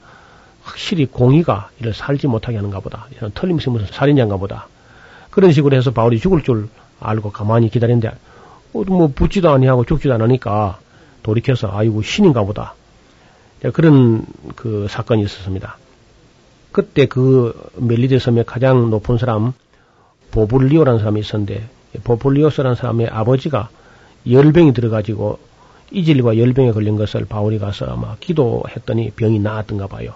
M: 확실히 공의가 이를 살지 못하게 하는가 보다. 틀림없이 무슨 살인자인가 보다. 그런 식으로 해서 바울이 죽을 줄 알고 가만히 기다리는데, 어, 뭐, 붙지도 아니하고 죽지도 않으니까, 돌이켜서, 아이고, 신인가 보다. 그런 그 사건이 있었습니다. 그때 그 멜리데 섬의 가장 높은 사람 보블리오라는 사람이 있었는데 보블리오스라는 사람의 아버지가 열병이 들어가지고 이질과 열병에 걸린 것을 바울이 가서 아마 기도했더니 병이 나았던가 봐요.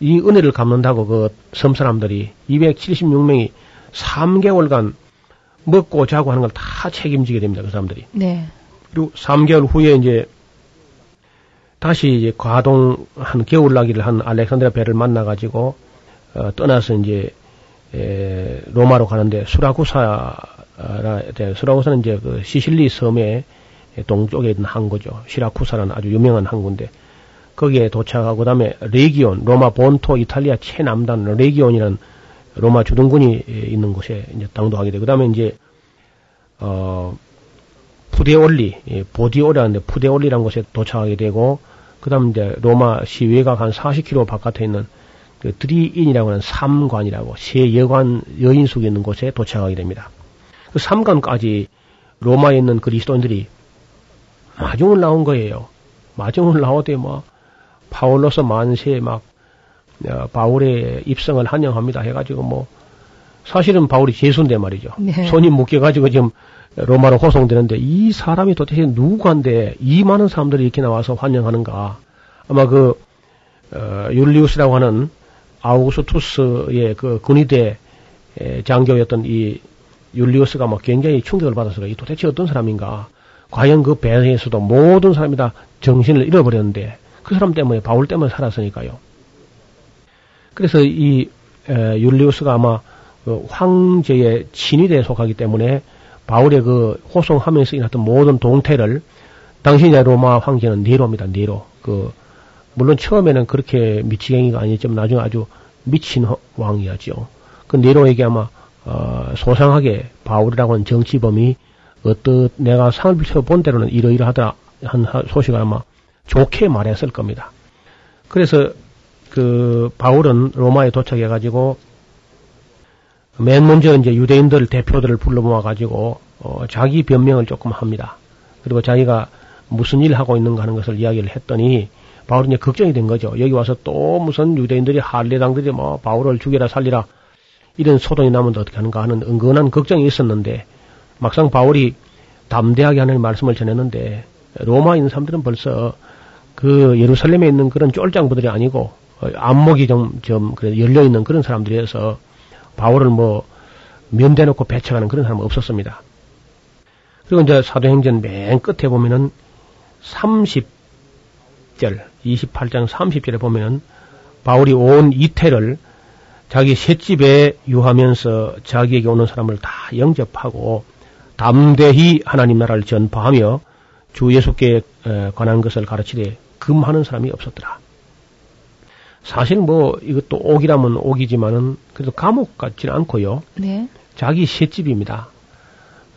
M: 이 은혜를 갚는다고 그 섬 사람들이 276명이 3개월간 먹고 자고 하는 걸 다 책임지게 됩니다. 그 사람들이.
L: 네.
M: 그리고 3개월 후에 이제 다시 이제 과동 한 겨울나기를 한 알렉산드라 배를 만나가지고 어, 떠나서 이제 에, 로마로 가는데 수라구사라 수라구사는 이제 그 시실리 섬의 동쪽에 있는 항구죠. 시라쿠사라는 아주 유명한 항구인데 거기에 도착하고 그다음에 레기온 로마 본토 이탈리아 최남단 레기온이라는 로마 주둔군이 있는 곳에 이제 당도하게 되고 그다음에 이제 어 푸데올리 예, 보디오라는데 푸데올리라는 곳에 도착하게 되고 그다음 이제 로마 시외각 한 40km 바깥에 있는 그 드리인이라고 하는 삼관이라고 세 여관 여인숙이 있는 곳에 도착하게 됩니다. 그 삼관까지 로마에 있는 그리스도인들이 마중을 나온 거예요. 마중을 나오되 뭐 파울로서 만세 막 어, 바울의 입성을 환영합니다 해가지고 뭐 사실은 바울이 제수인데 말이죠. 네. 손이 묶여가지고 지금 로마로 호송되는데 이 사람이 도대체 누구한데 이 많은 사람들이 이렇게 나와서 환영하는가? 아마 그 어, 율리우스라고 하는 아우구스투스의 그 군의대 장교였던 이 율리우스가 막 굉장히 충격을 받아서 이 도대체 어떤 사람인가? 과연 그 배에서도 모든 사람이 다 정신을 잃어버렸는데 그 사람 때문에 바울 때문에 살았으니까요. 그래서 이 에, 율리우스가 아마 그 황제의 친위대에 속하기 때문에 바울의 그 호송하면서 일어났던 모든 동태를 이 로마 황제는 네로입니다. 네로. 그 물론 처음에는 그렇게 미치갱이가 아니었지만 나중에 아주 미친 왕이었죠. 그 네로에게 아마 어, 소상하게 바울이라고 하는 정치범이 어떤 내가 상을 비춰본 대로는 이러이러하다 한 소식을 아마 좋게 말했을 겁니다. 그래서 그 바울은 로마에 도착해 가지고 맨 먼저 이제 유대인들 대표들을 불러 모아 가지고 어, 자기 변명을 조금 합니다. 그리고 자기가 무슨 일 하고 있는가 하는 것을 이야기를 했더니 바울이 이제 걱정이 된 거죠. 여기 와서 또 무슨 유대인들이 할례당들이 뭐 바울을 죽여라 살리라 이런 소동이 나면 어떻게 하는가 하는 은근한 걱정이 있었는데 막상 바울이 담대하게 하는 말씀을 전했는데 있는 사람들은 벌써 그 예루살렘에 있는 그런 쫄장부들이 아니고 안목이 좀, 좀 열려 있는 그런 사람들이어서 바울을 뭐 면대놓고 배척하는 그런 사람은 없었습니다. 그리고 이제 사도행전 맨 끝에 보면은 30절, 28장 30절에 보면은 바울이 온 이태를 자기 셋집에 유하면서 자기에게 오는 사람을 다 영접하고 담대히 하나님 나라를 전파하며 주 예수께 관한 것을 가르치되 금하는 사람이 없었더라. 사실 뭐 이것도 옥이라면 옥이지만은 그래도 감옥 같지는 않고요. 네. 자기 셋집입니다.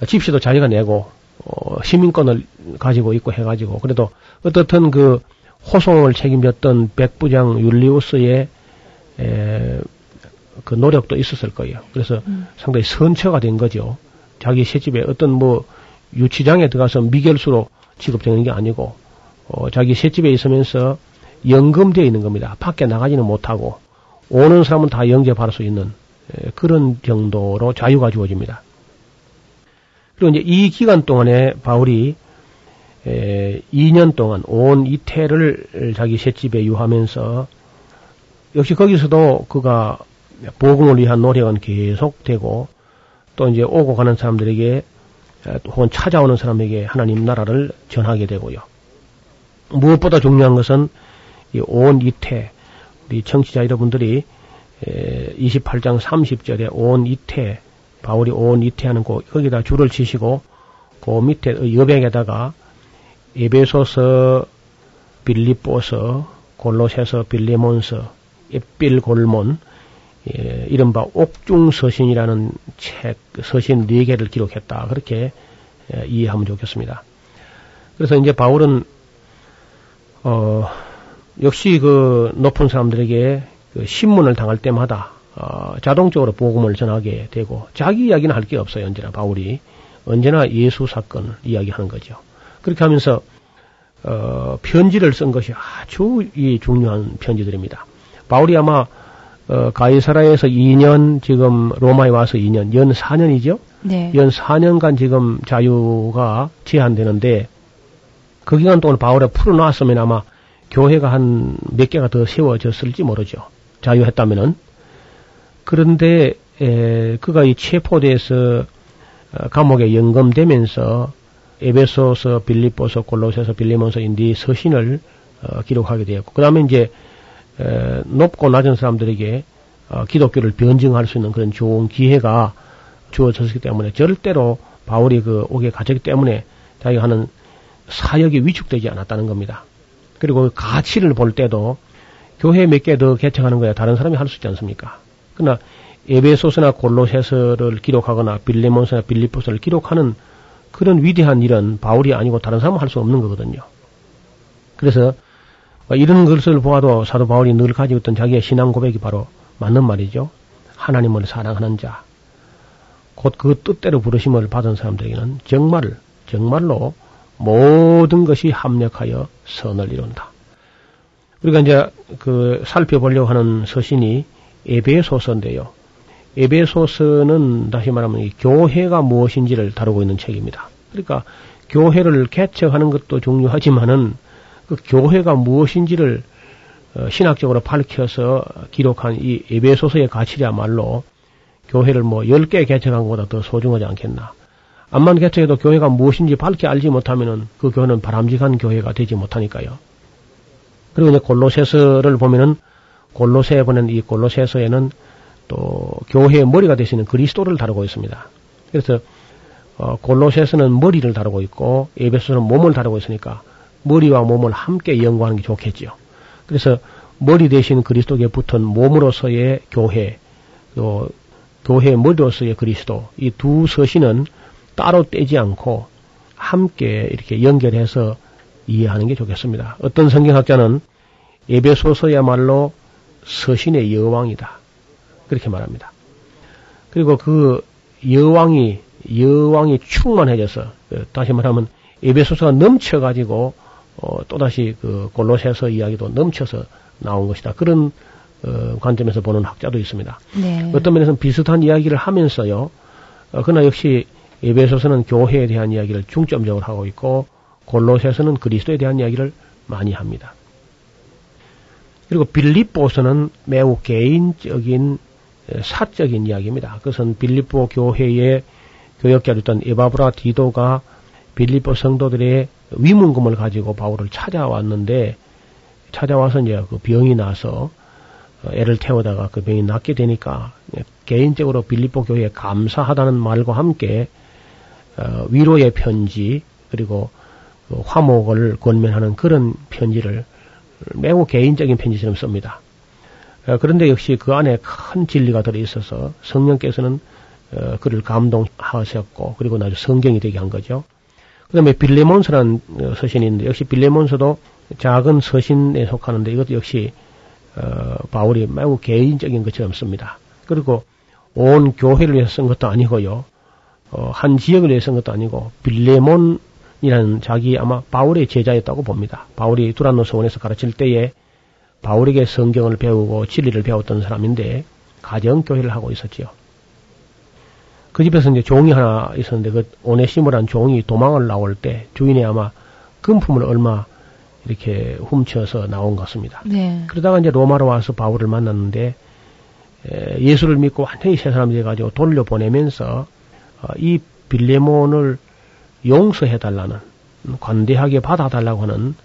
M: 집시도 자기가 내고 어, 시민권을 가지고 있고 해가지고 그래도 어떻든 그 호송을 책임졌던 백부장 율리우스의 에, 그 노력도 있었을 거예요. 그래서 음. 상당히 선처가 된 거죠. 자기 새집에 어떤 뭐 유치장에 들어가서 미결수로 취급되는 게 아니고 어, 자기 새집에 있으면서 연금되어 있는 겁니다. 밖에 나가지는 못하고 오는 사람은 다 영접할 수 있는 에, 그런 정도로 자유가 주어집니다. 그리고 이제 이 기간 동안에 바울이 에, 2년 동안 온 이태를 자기 새집에 유하면서 역시 거기서도 그가 복음을 위한 노력은 계속되고 또 이제 오고 가는 사람들에게 혹은 찾아오는 사람에게 하나님 나라를 전하게 되고요. 무엇보다 중요한 것은 이 온 이태 우리 청취자 여러분들이 28장 30절에 온 이태 바울이 온 이태하는 거 거기다 줄을 치시고 그 밑에 여백에다가 에베소서 빌립보서 골로새서 빌레몬서 에필골몬 예, 이른바 옥중서신이라는 책, 서신 네 개를 기록했다. 그렇게 예, 이해하면 좋겠습니다. 그래서 이제 바울은, 어, 역시 그 높은 사람들에게 그 신문을 당할 때마다, 어, 자동적으로 복음을 전하게 되고, 자기 이야기는 할 게 없어요. 언제나 바울이. 언제나 예수 사건을 이야기하는 거죠. 그렇게 하면서, 어, 편지를 쓴 것이 아주 이 중요한 편지들입니다. 바울이 아마 어, 가이사라에서 2년 지금 로마에 와서 2년 연 4년이죠. 네. 연 4년간 지금 자유가 제한되는데 그 기간 동안 바울에 풀어놨으면 아마 교회가 한 몇 개가 더 세워졌을지 모르죠. 자유했다면은. 그런데 에, 그가 이 체포돼서 어, 감옥에 연금되면서 에베소서, 빌립보서, 골로새서, 빌리몬서 인디 서신을 어, 기록하게 되었고 그 다음에 이제 에, 높고 낮은 사람들에게 어, 기독교를 변증할 수 있는 그런 좋은 기회가 주어졌기 때문에 절대로 바울이 그 옥에 갇혔기 때문에 자기가 하는 사역이 위축되지 않았다는 겁니다. 그리고 그 가치를 볼 때도 교회 몇 개 더 개척하는 거야 다른 사람이 할 수 있지 않습니까? 그러나 에베소서나 골로새서를 기록하거나 빌레몬서나 빌리포서를 기록하는 그런 위대한 일은 바울이 아니고 다른 사람은 할 수 없는 거거든요. 그래서 이런 것을 보아도 사도 바울이 늘 가지고 있던 자기의 신앙 고백이 바로 맞는 말이죠. 하나님을 사랑하는 자. 곧 그 뜻대로 부르심을 받은 사람들에게는 정말, 정말로 모든 것이 합력하여 선을 이룬다. 우리가 이제 그 살펴보려고 하는 서신이 에베소서인데요. 에베소서는 다시 말하면 교회가 무엇인지를 다루고 있는 책입니다. 그러니까 교회를 개척하는 것도 중요하지만은 그 교회가 무엇인지를 어, 신학적으로 밝혀서 기록한 이 에베소서의 가치야말로 교회를 뭐 10개 개척한 것보다 더 소중하지 않겠나. 암만 개척해도 교회가 무엇인지 밝게 알지 못하면은 그 교회는 바람직한 교회가 되지 못하니까요. 그리고 이제 골로새서를 보면은 골로새에 보낸 이 골로새서에는 또 교회의 머리가 되시는 그리스도를 다루고 있습니다. 그래서 어, 골로새서는 머리를 다루고 있고 에베소는 몸을 다루고 있으니까 머리와 몸을 함께 연구하는 게 좋겠죠. 그래서 머리 대신 그리스도에 붙은 몸으로서의 교회, 또 교회 머리로서의 그리스도 이 두 서신은 따로 떼지 않고 함께 이렇게 연결해서 이해하는 게 좋겠습니다. 어떤 성경학자는 에베소서야말로 서신의 여왕이다. 그렇게 말합니다. 그리고 그 여왕이 여왕이 충만해져서 다시 말하면 에베소서가 넘쳐가지고 어, 또다시 그 골로새서 이야기도 넘쳐서 나온 것이다. 그런 어, 관점에서 보는 학자도 있습니다. 네. 어떤 면에서는 비슷한 이야기를 하면서요. 어, 그러나 역시 에베소서는 교회에 대한 이야기를 중점적으로 하고 있고 골로새서는 그리스도에 대한 이야기를 많이 합니다. 그리고 빌립보서는 매우 개인적인 사적인 이야기입니다. 그것은 빌립보 교회의 교역자였던 에바브라 디도가 빌립보 성도들의 위문금을 가지고 바울을 찾아왔는데 찾아와서 이제 그 병이 나서 어, 애를 태우다가 그 병이 낫게 되니까 개인적으로 빌립보 교회에 감사하다는 말과 함께 어, 위로의 편지 그리고 그 화목을 권면하는 그런 편지를 매우 개인적인 편지처럼 씁니다. 어, 그런데 역시 그 안에 큰 진리가 들어 있어서 성령께서는 그를 감동하셨고 그리고 나중에 성경이 되게 한 거죠. 그 다음에 빌레몬서라는 서신이 있는데 역시 빌레몬서도 작은 서신에 속하는데 이것도 역시 어, 바울이 매우 개인적인 것처럼 씁니다. 그리고 온 교회를 위해서 쓴 것도 아니고요. 어, 한 지역을 위해서 쓴 것도 아니고 빌레몬이라는 자기 아마 바울의 제자였다고 봅니다. 바울이 두란노 서원에서 가르칠 때에 바울에게 성경을 배우고 진리를 배웠던 사람인데 가정 교회를 하고 있었지요. 그 집에서 이제 종이 하나 있었는데 그 오네시모란 종이 도망을 나올 때 주인이 아마 금품을 얼마 이렇게 훔쳐서 나온 것 같습니다. 네. 그러다가 이제 로마로 와서 바울을 만났는데 에, 예수를 믿고 완전히 새 사람 돼가지고 돌려보내면서 어, 이 빌레몬을 용서해달라는 관대하게 받아달라고 하는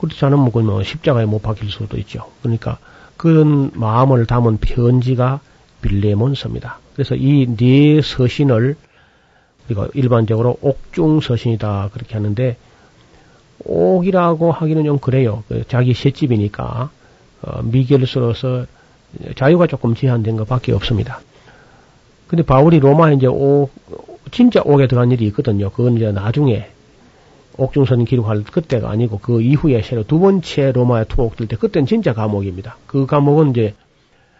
M: 그렇지 않으면 뭐 십자가에 못 박힐 수도 있죠. 그러니까 그런 마음을 담은 편지가 빌레몬서입니다. 그래서 이 네 서신을 우리가 일반적으로 옥중 서신이다 그렇게 하는데 옥이라고 하기는 좀 그래요. 그 자기 셋집이니까 어, 미결서로서 자유가 조금 제한된 것밖에 없습니다. 근데 바울이 로마에 이제 옥 진짜 옥에 들어간 일이 있거든요. 그건 이제 나중에 옥중선 기록할 그때가 아니고 그 이후에 새로 두 번째 로마에 투옥 될 때 그때는 진짜 감옥입니다. 그 감옥은 이제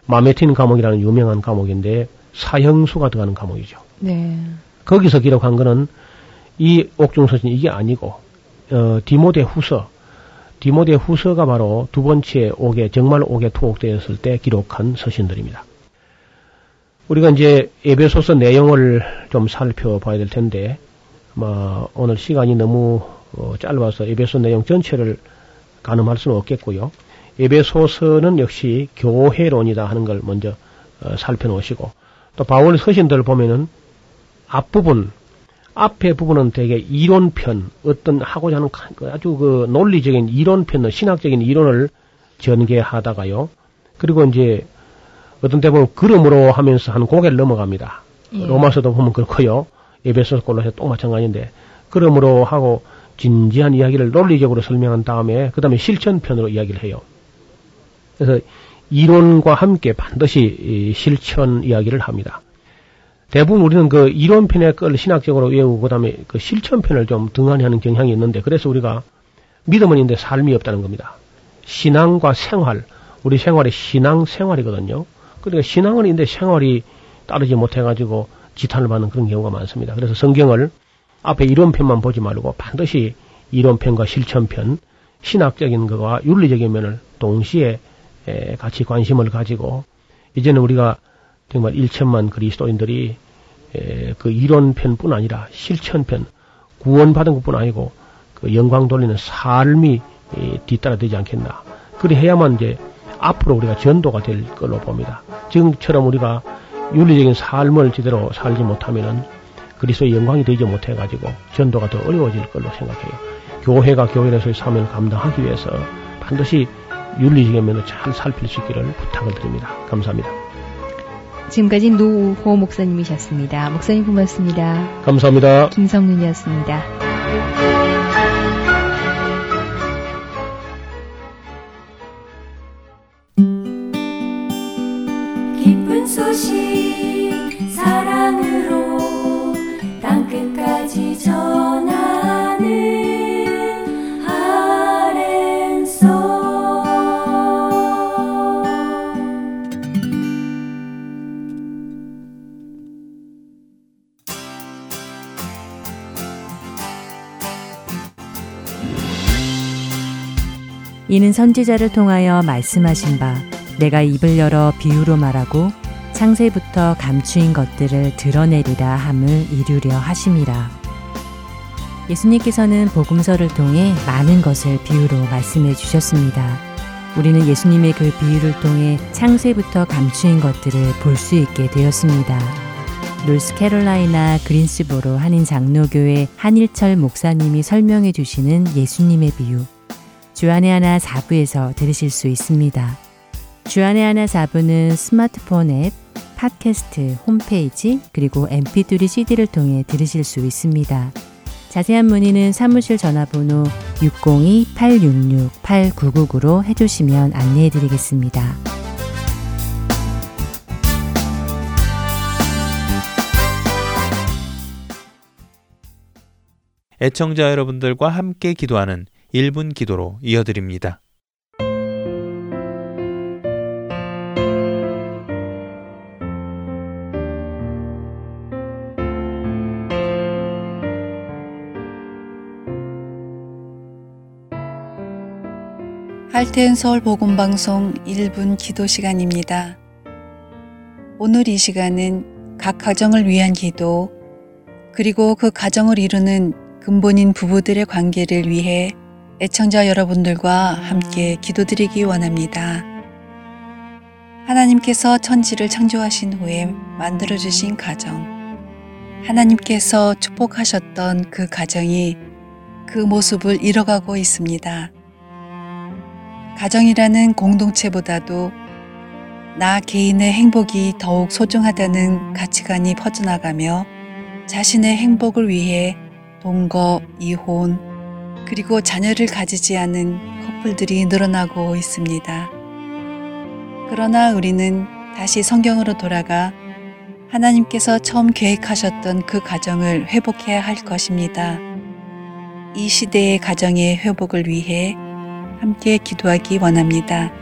M: 마메틴 감옥이라는 유명한 감옥인데 사형수가 들어가는 감옥이죠. 네. 거기서 기록한 거는 이 옥중서신 이게 아니고 어, 디모데 후서 디모데 후서가 바로 두 번째 옥에 정말 옥에 투옥되었을 때 기록한 서신들입니다. 우리가 이제 예배소서 내용을 좀 살펴봐야 될 텐데 뭐 오늘 시간이 너무 어, 짧아서 에베소 내용 전체를 가늠할 수는 없겠고요. 에베소서는 역시 교회론이다 하는 걸 먼저 어, 살펴놓으시고 또 바울 서신들을 보면은 앞부분 앞에 부분은 되게 이론편 어떤 하고자 하는 그 아주 그 논리적인 이론편 신학적인 이론을 전개하다가요. 그리고 이제 어떤 때 보면 그름으로 하면서 한 고개를 넘어갑니다. 예. 로마서도 보면 그렇고요. 에베소서 골로새 또 마찬가지인데 그러므로 하고 진지한 이야기를 논리적으로 설명한 다음에 그 다음에 실천편으로 이야기를 해요. 그래서 이론과 함께 반드시 실천 이야기를 합니다. 대부분 우리는 그 이론편의 걸 신학적으로 외우고 그다음에 그 실천편을 좀 등한히 하는 경향이 있는데 그래서 우리가 믿음은 있는데 삶이 없다는 겁니다. 신앙과 생활, 우리 생활이 신앙 생활이거든요. 그러니까 신앙은 있는데 생활이 따르지 못해가지고 지탄을 받는 그런 경우가 많습니다. 그래서 성경을 앞에 이론편만 보지 말고 반드시 이론편과 실천편, 신학적인 것과 윤리적인 면을 동시에 같이 관심을 가지고 이제는 우리가 정말 1천만 그리스도인들이 그 이론편뿐 아니라 실천편, 구원받은 것뿐 아니고 그 영광 돌리는 삶이 뒤따라 되지 않겠나. 그리 해야만 이제 앞으로 우리가 전도가 될 걸로 봅니다. 지금처럼 우리가 윤리적인 삶을 제대로 살지 못하면은 그리스도의 영광이 되지 못해 가지고 전도가 더 어려워질 걸로 생각해요. 교회가 교회에서의 사명을 감당하기 위해서 반드시 윤리적인 면을 잘 살필 수 있기를 부탁을 드립니다. 감사합니다.
L: 지금까지 노우호 목사님이셨습니다. 목사님 고맙습니다.
M: 감사합니다.
L: 김성윤이었습니다.
N: 이는 선지자를 통하여 말씀하신 바 내가 입을 열어 비유로 말하고 창세부터 감추인 것들을 드러내리라 함을 이루려 하심이라. 예수님께서는 복음서를 통해 많은 것을 비유로 말씀해 주셨습니다. 우리는 예수님의 그 비유를 통해 창세부터 감추인 것들을 볼 수 있게 되었습니다. 노스캐롤라이나 그린스보로 한인 장로교회 한일철 목사님이 설명해 주시는 예수님의 비유. 주안의 하나 4부에서 들으실 수 있습니다. 주안의 하나 4부는 스마트폰 앱, 팟캐스트, 홈페이지, 그리고 mp3 cd를 통해 들으실 수 있습니다. 자세한 문의는 사무실 전화번호 602-866-8999로 해주시면 안내해 드리겠습니다.
B: 애청자 여러분들과 함께 기도하는 1분 기도로 이어드립니다.
O: 할텐 서울 복음 방송 1분 기도 시간입니다. 오늘 이 시간은 각 가정을 위한 기도 그리고 그 가정을 이루는 근본인 부부들의 관계를 위해 애청자 여러분들과 함께 기도드리기 원합니다. 하나님께서 천지를 창조하신 후에 만들어주신 가정. 하나님께서 축복하셨던 그 가정이 그 모습을 잃어가고 있습니다. 가정이라는 공동체보다도 나 개인의 행복이 더욱 소중하다는 가치관이 퍼져나가며 자신의 행복을 위해 동거, 이혼, 그리고 자녀를 가지지 않은 커플들이 늘어나고 있습니다. 그러나 우리는 다시 성경으로 돌아가 하나님께서 처음 계획하셨던 그 가정을 회복해야 할 것입니다. 이 시대의 가정의 회복을 위해 함께 기도하기 원합니다.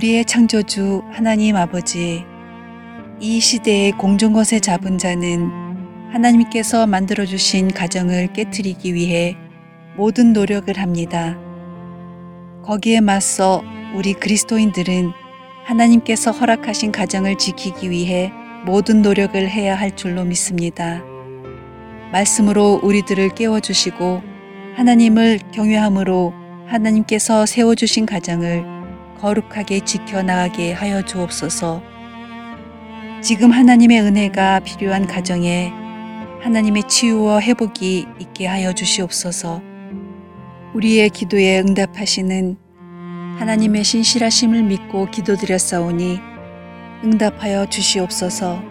O: 우리의 창조주 하나님 아버지, 이 시대의 공중것에 잡은 자는 하나님께서 만들어주신 가정을 깨뜨리기 위해 모든 노력을 합니다. 거기에 맞서 우리 그리스도인들은 하나님께서 허락하신 가정을 지키기 위해 모든 노력을 해야 할 줄로 믿습니다. 말씀으로 우리들을 깨워주시고 하나님을 경외함으로 하나님께서 세워주신 가정을 거룩하게 지켜나가게 하여 주옵소서. 지금 하나님의 은혜가 필요한 가정에 하나님의 치유와 회복이 있게 하여 주시옵소서. 우리의 기도에 응답하시는 하나님의 신실하심을 믿고 기도드렸사오니 응답하여 주시옵소서.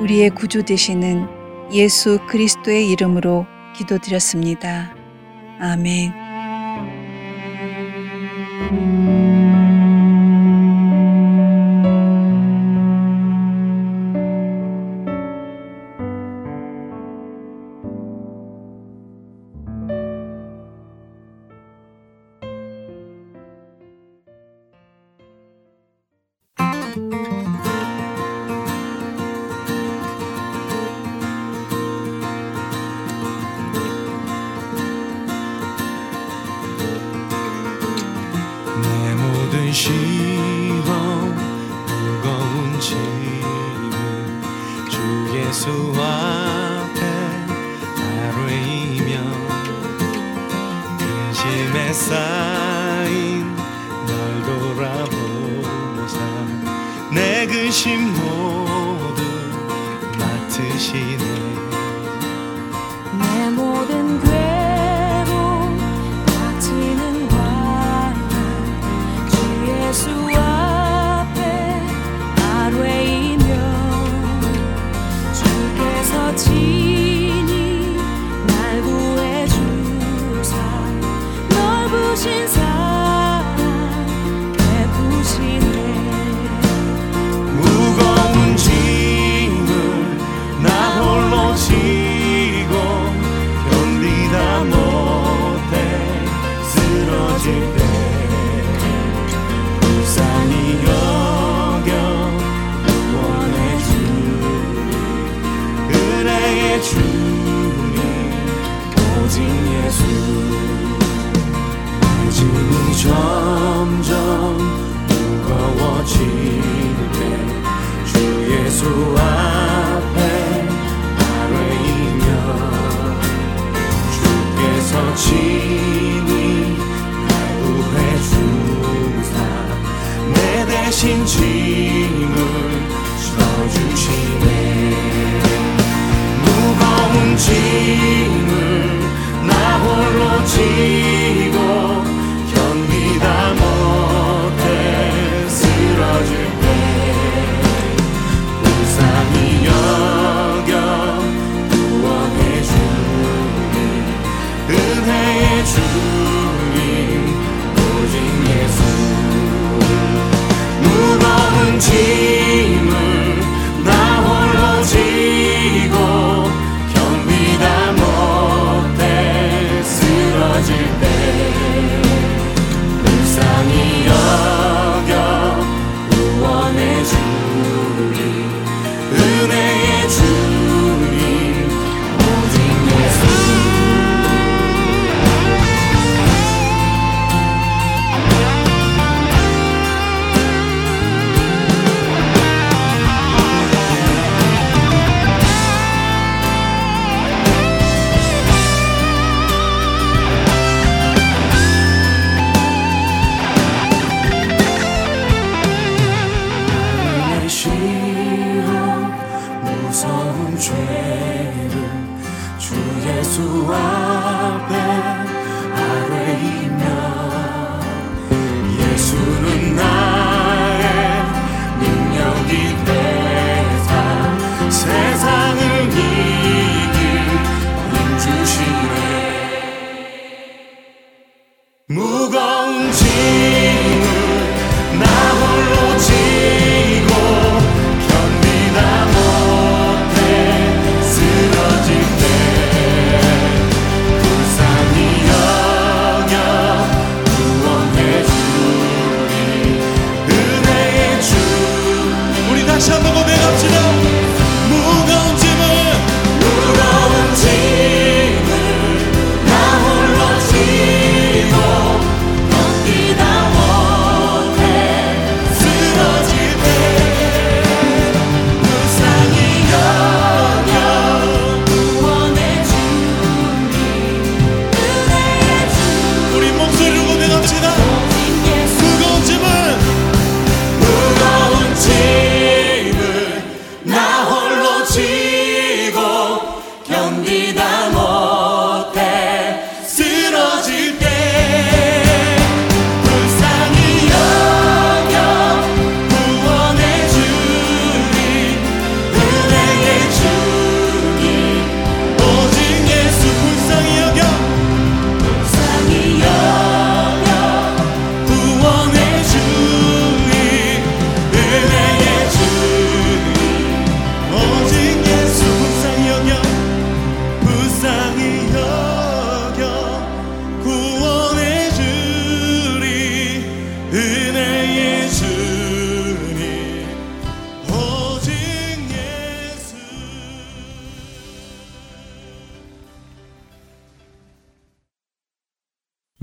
O: 우리의 구주 되시는 예수 그리스도의 이름으로 기도드렸습니다. 아멘.
P: 근심에 쌓인 날 돌아보사 내 근심 모두 맡으시네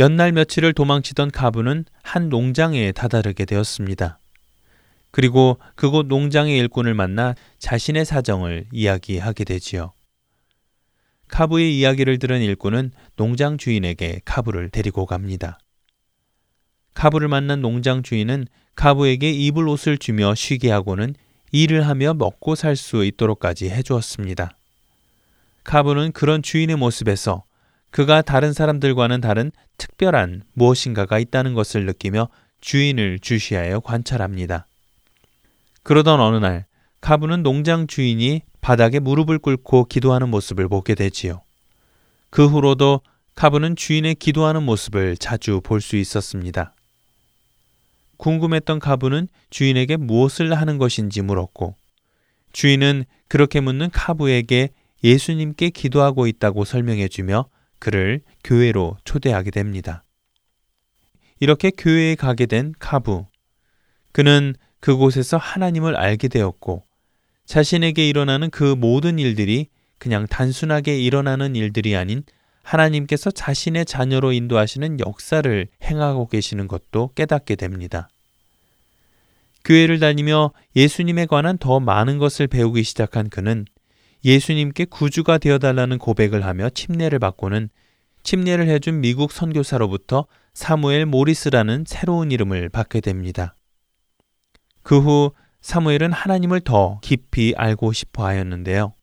B: 몇 날 며칠을 도망치던 가부는 한 농장에 다다르게 되었습니다. 그리고 그곳 농장의 일꾼을 만나 자신의 사정을 이야기하게 되지요. 카부의 이야기를 들은 일꾼은 농장 주인에게 카부를 데리고 갑니다. 카부를 만난 농장 주인은 카부에게 입을 옷을 주며 쉬게 하고는 일을 하며 먹고 살 수 있도록까지 해주었습니다. 카부는 그런 주인의 모습에서 그가 다른 사람들과는 다른 특별한 무엇인가가 있다는 것을 느끼며 주인을 주시하여 관찰합니다. 그러던 어느 날 카부는 농장 주인이 바닥에 무릎을 꿇고 기도하는 모습을 보게 되지요. 그 후로도 카부는 주인의 기도하는 모습을 자주 볼 수 있었습니다. 궁금했던 카부는 주인에게 무엇을 하는 것인지 물었고 주인은 그렇게 묻는 카부에게 예수님께 기도하고 있다고 설명해 주며 그를 교회로 초대하게 됩니다. 이렇게 교회에 가게 된 카부. 그는 그곳에서 하나님을 알게 되었고 자신에게 일어나는 그 모든 일들이 그냥 단순하게 일어나는 일들이 아닌 하나님께서 자신의 자녀로 인도하시는 역사를 행하고 계시는 것도 깨닫게 됩니다. 교회를 다니며 예수님에 관한 더 많은 것을 배우기 시작한 그는 예수님께 구주가 되어달라는 고백을 하며 침례를 받고는 침례를 해준 미국 선교사로부터 사무엘 모리스라는 새로운 이름을 받게 됩니다. 그 후 사무엘은 하나님을 더 깊이 알고 싶어 하였는데요.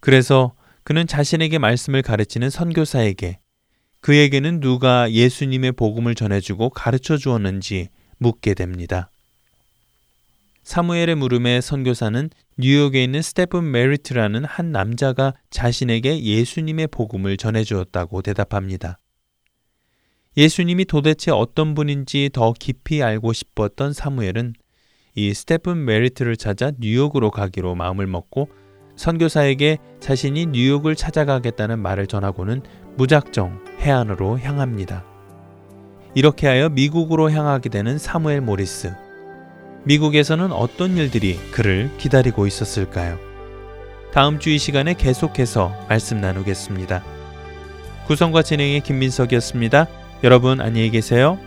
B: 그래서 그는 자신에게 말씀을 가르치는 선교사에게 그에게는 누가 예수님의 복음을 전해주고 가르쳐 주었는지 묻게 됩니다. 사무엘의 물음에 선교사는 뉴욕에 있는 스테픈 메리트라는 한 남자가 자신에게 예수님의 복음을 전해주었다고 대답합니다. 예수님이 도대체 어떤 분인지 더 깊이 알고 싶었던 사무엘은 이 스테픈 메리트를 찾아 뉴욕으로 가기로 마음을 먹고 선교사에게 자신이 뉴욕을 찾아가겠다는 말을 전하고는 무작정 해안으로 향합니다. 이렇게 하여 미국으로 향하게 되는 사무엘 모리스. 미국에서는 어떤 일들이 그를 기다리고 있었을까요? 다음 주 이 시간에 계속해서 말씀 나누겠습니다. 구성과 진행의 김민석이었습니다. 여러분 안녕히 계세요.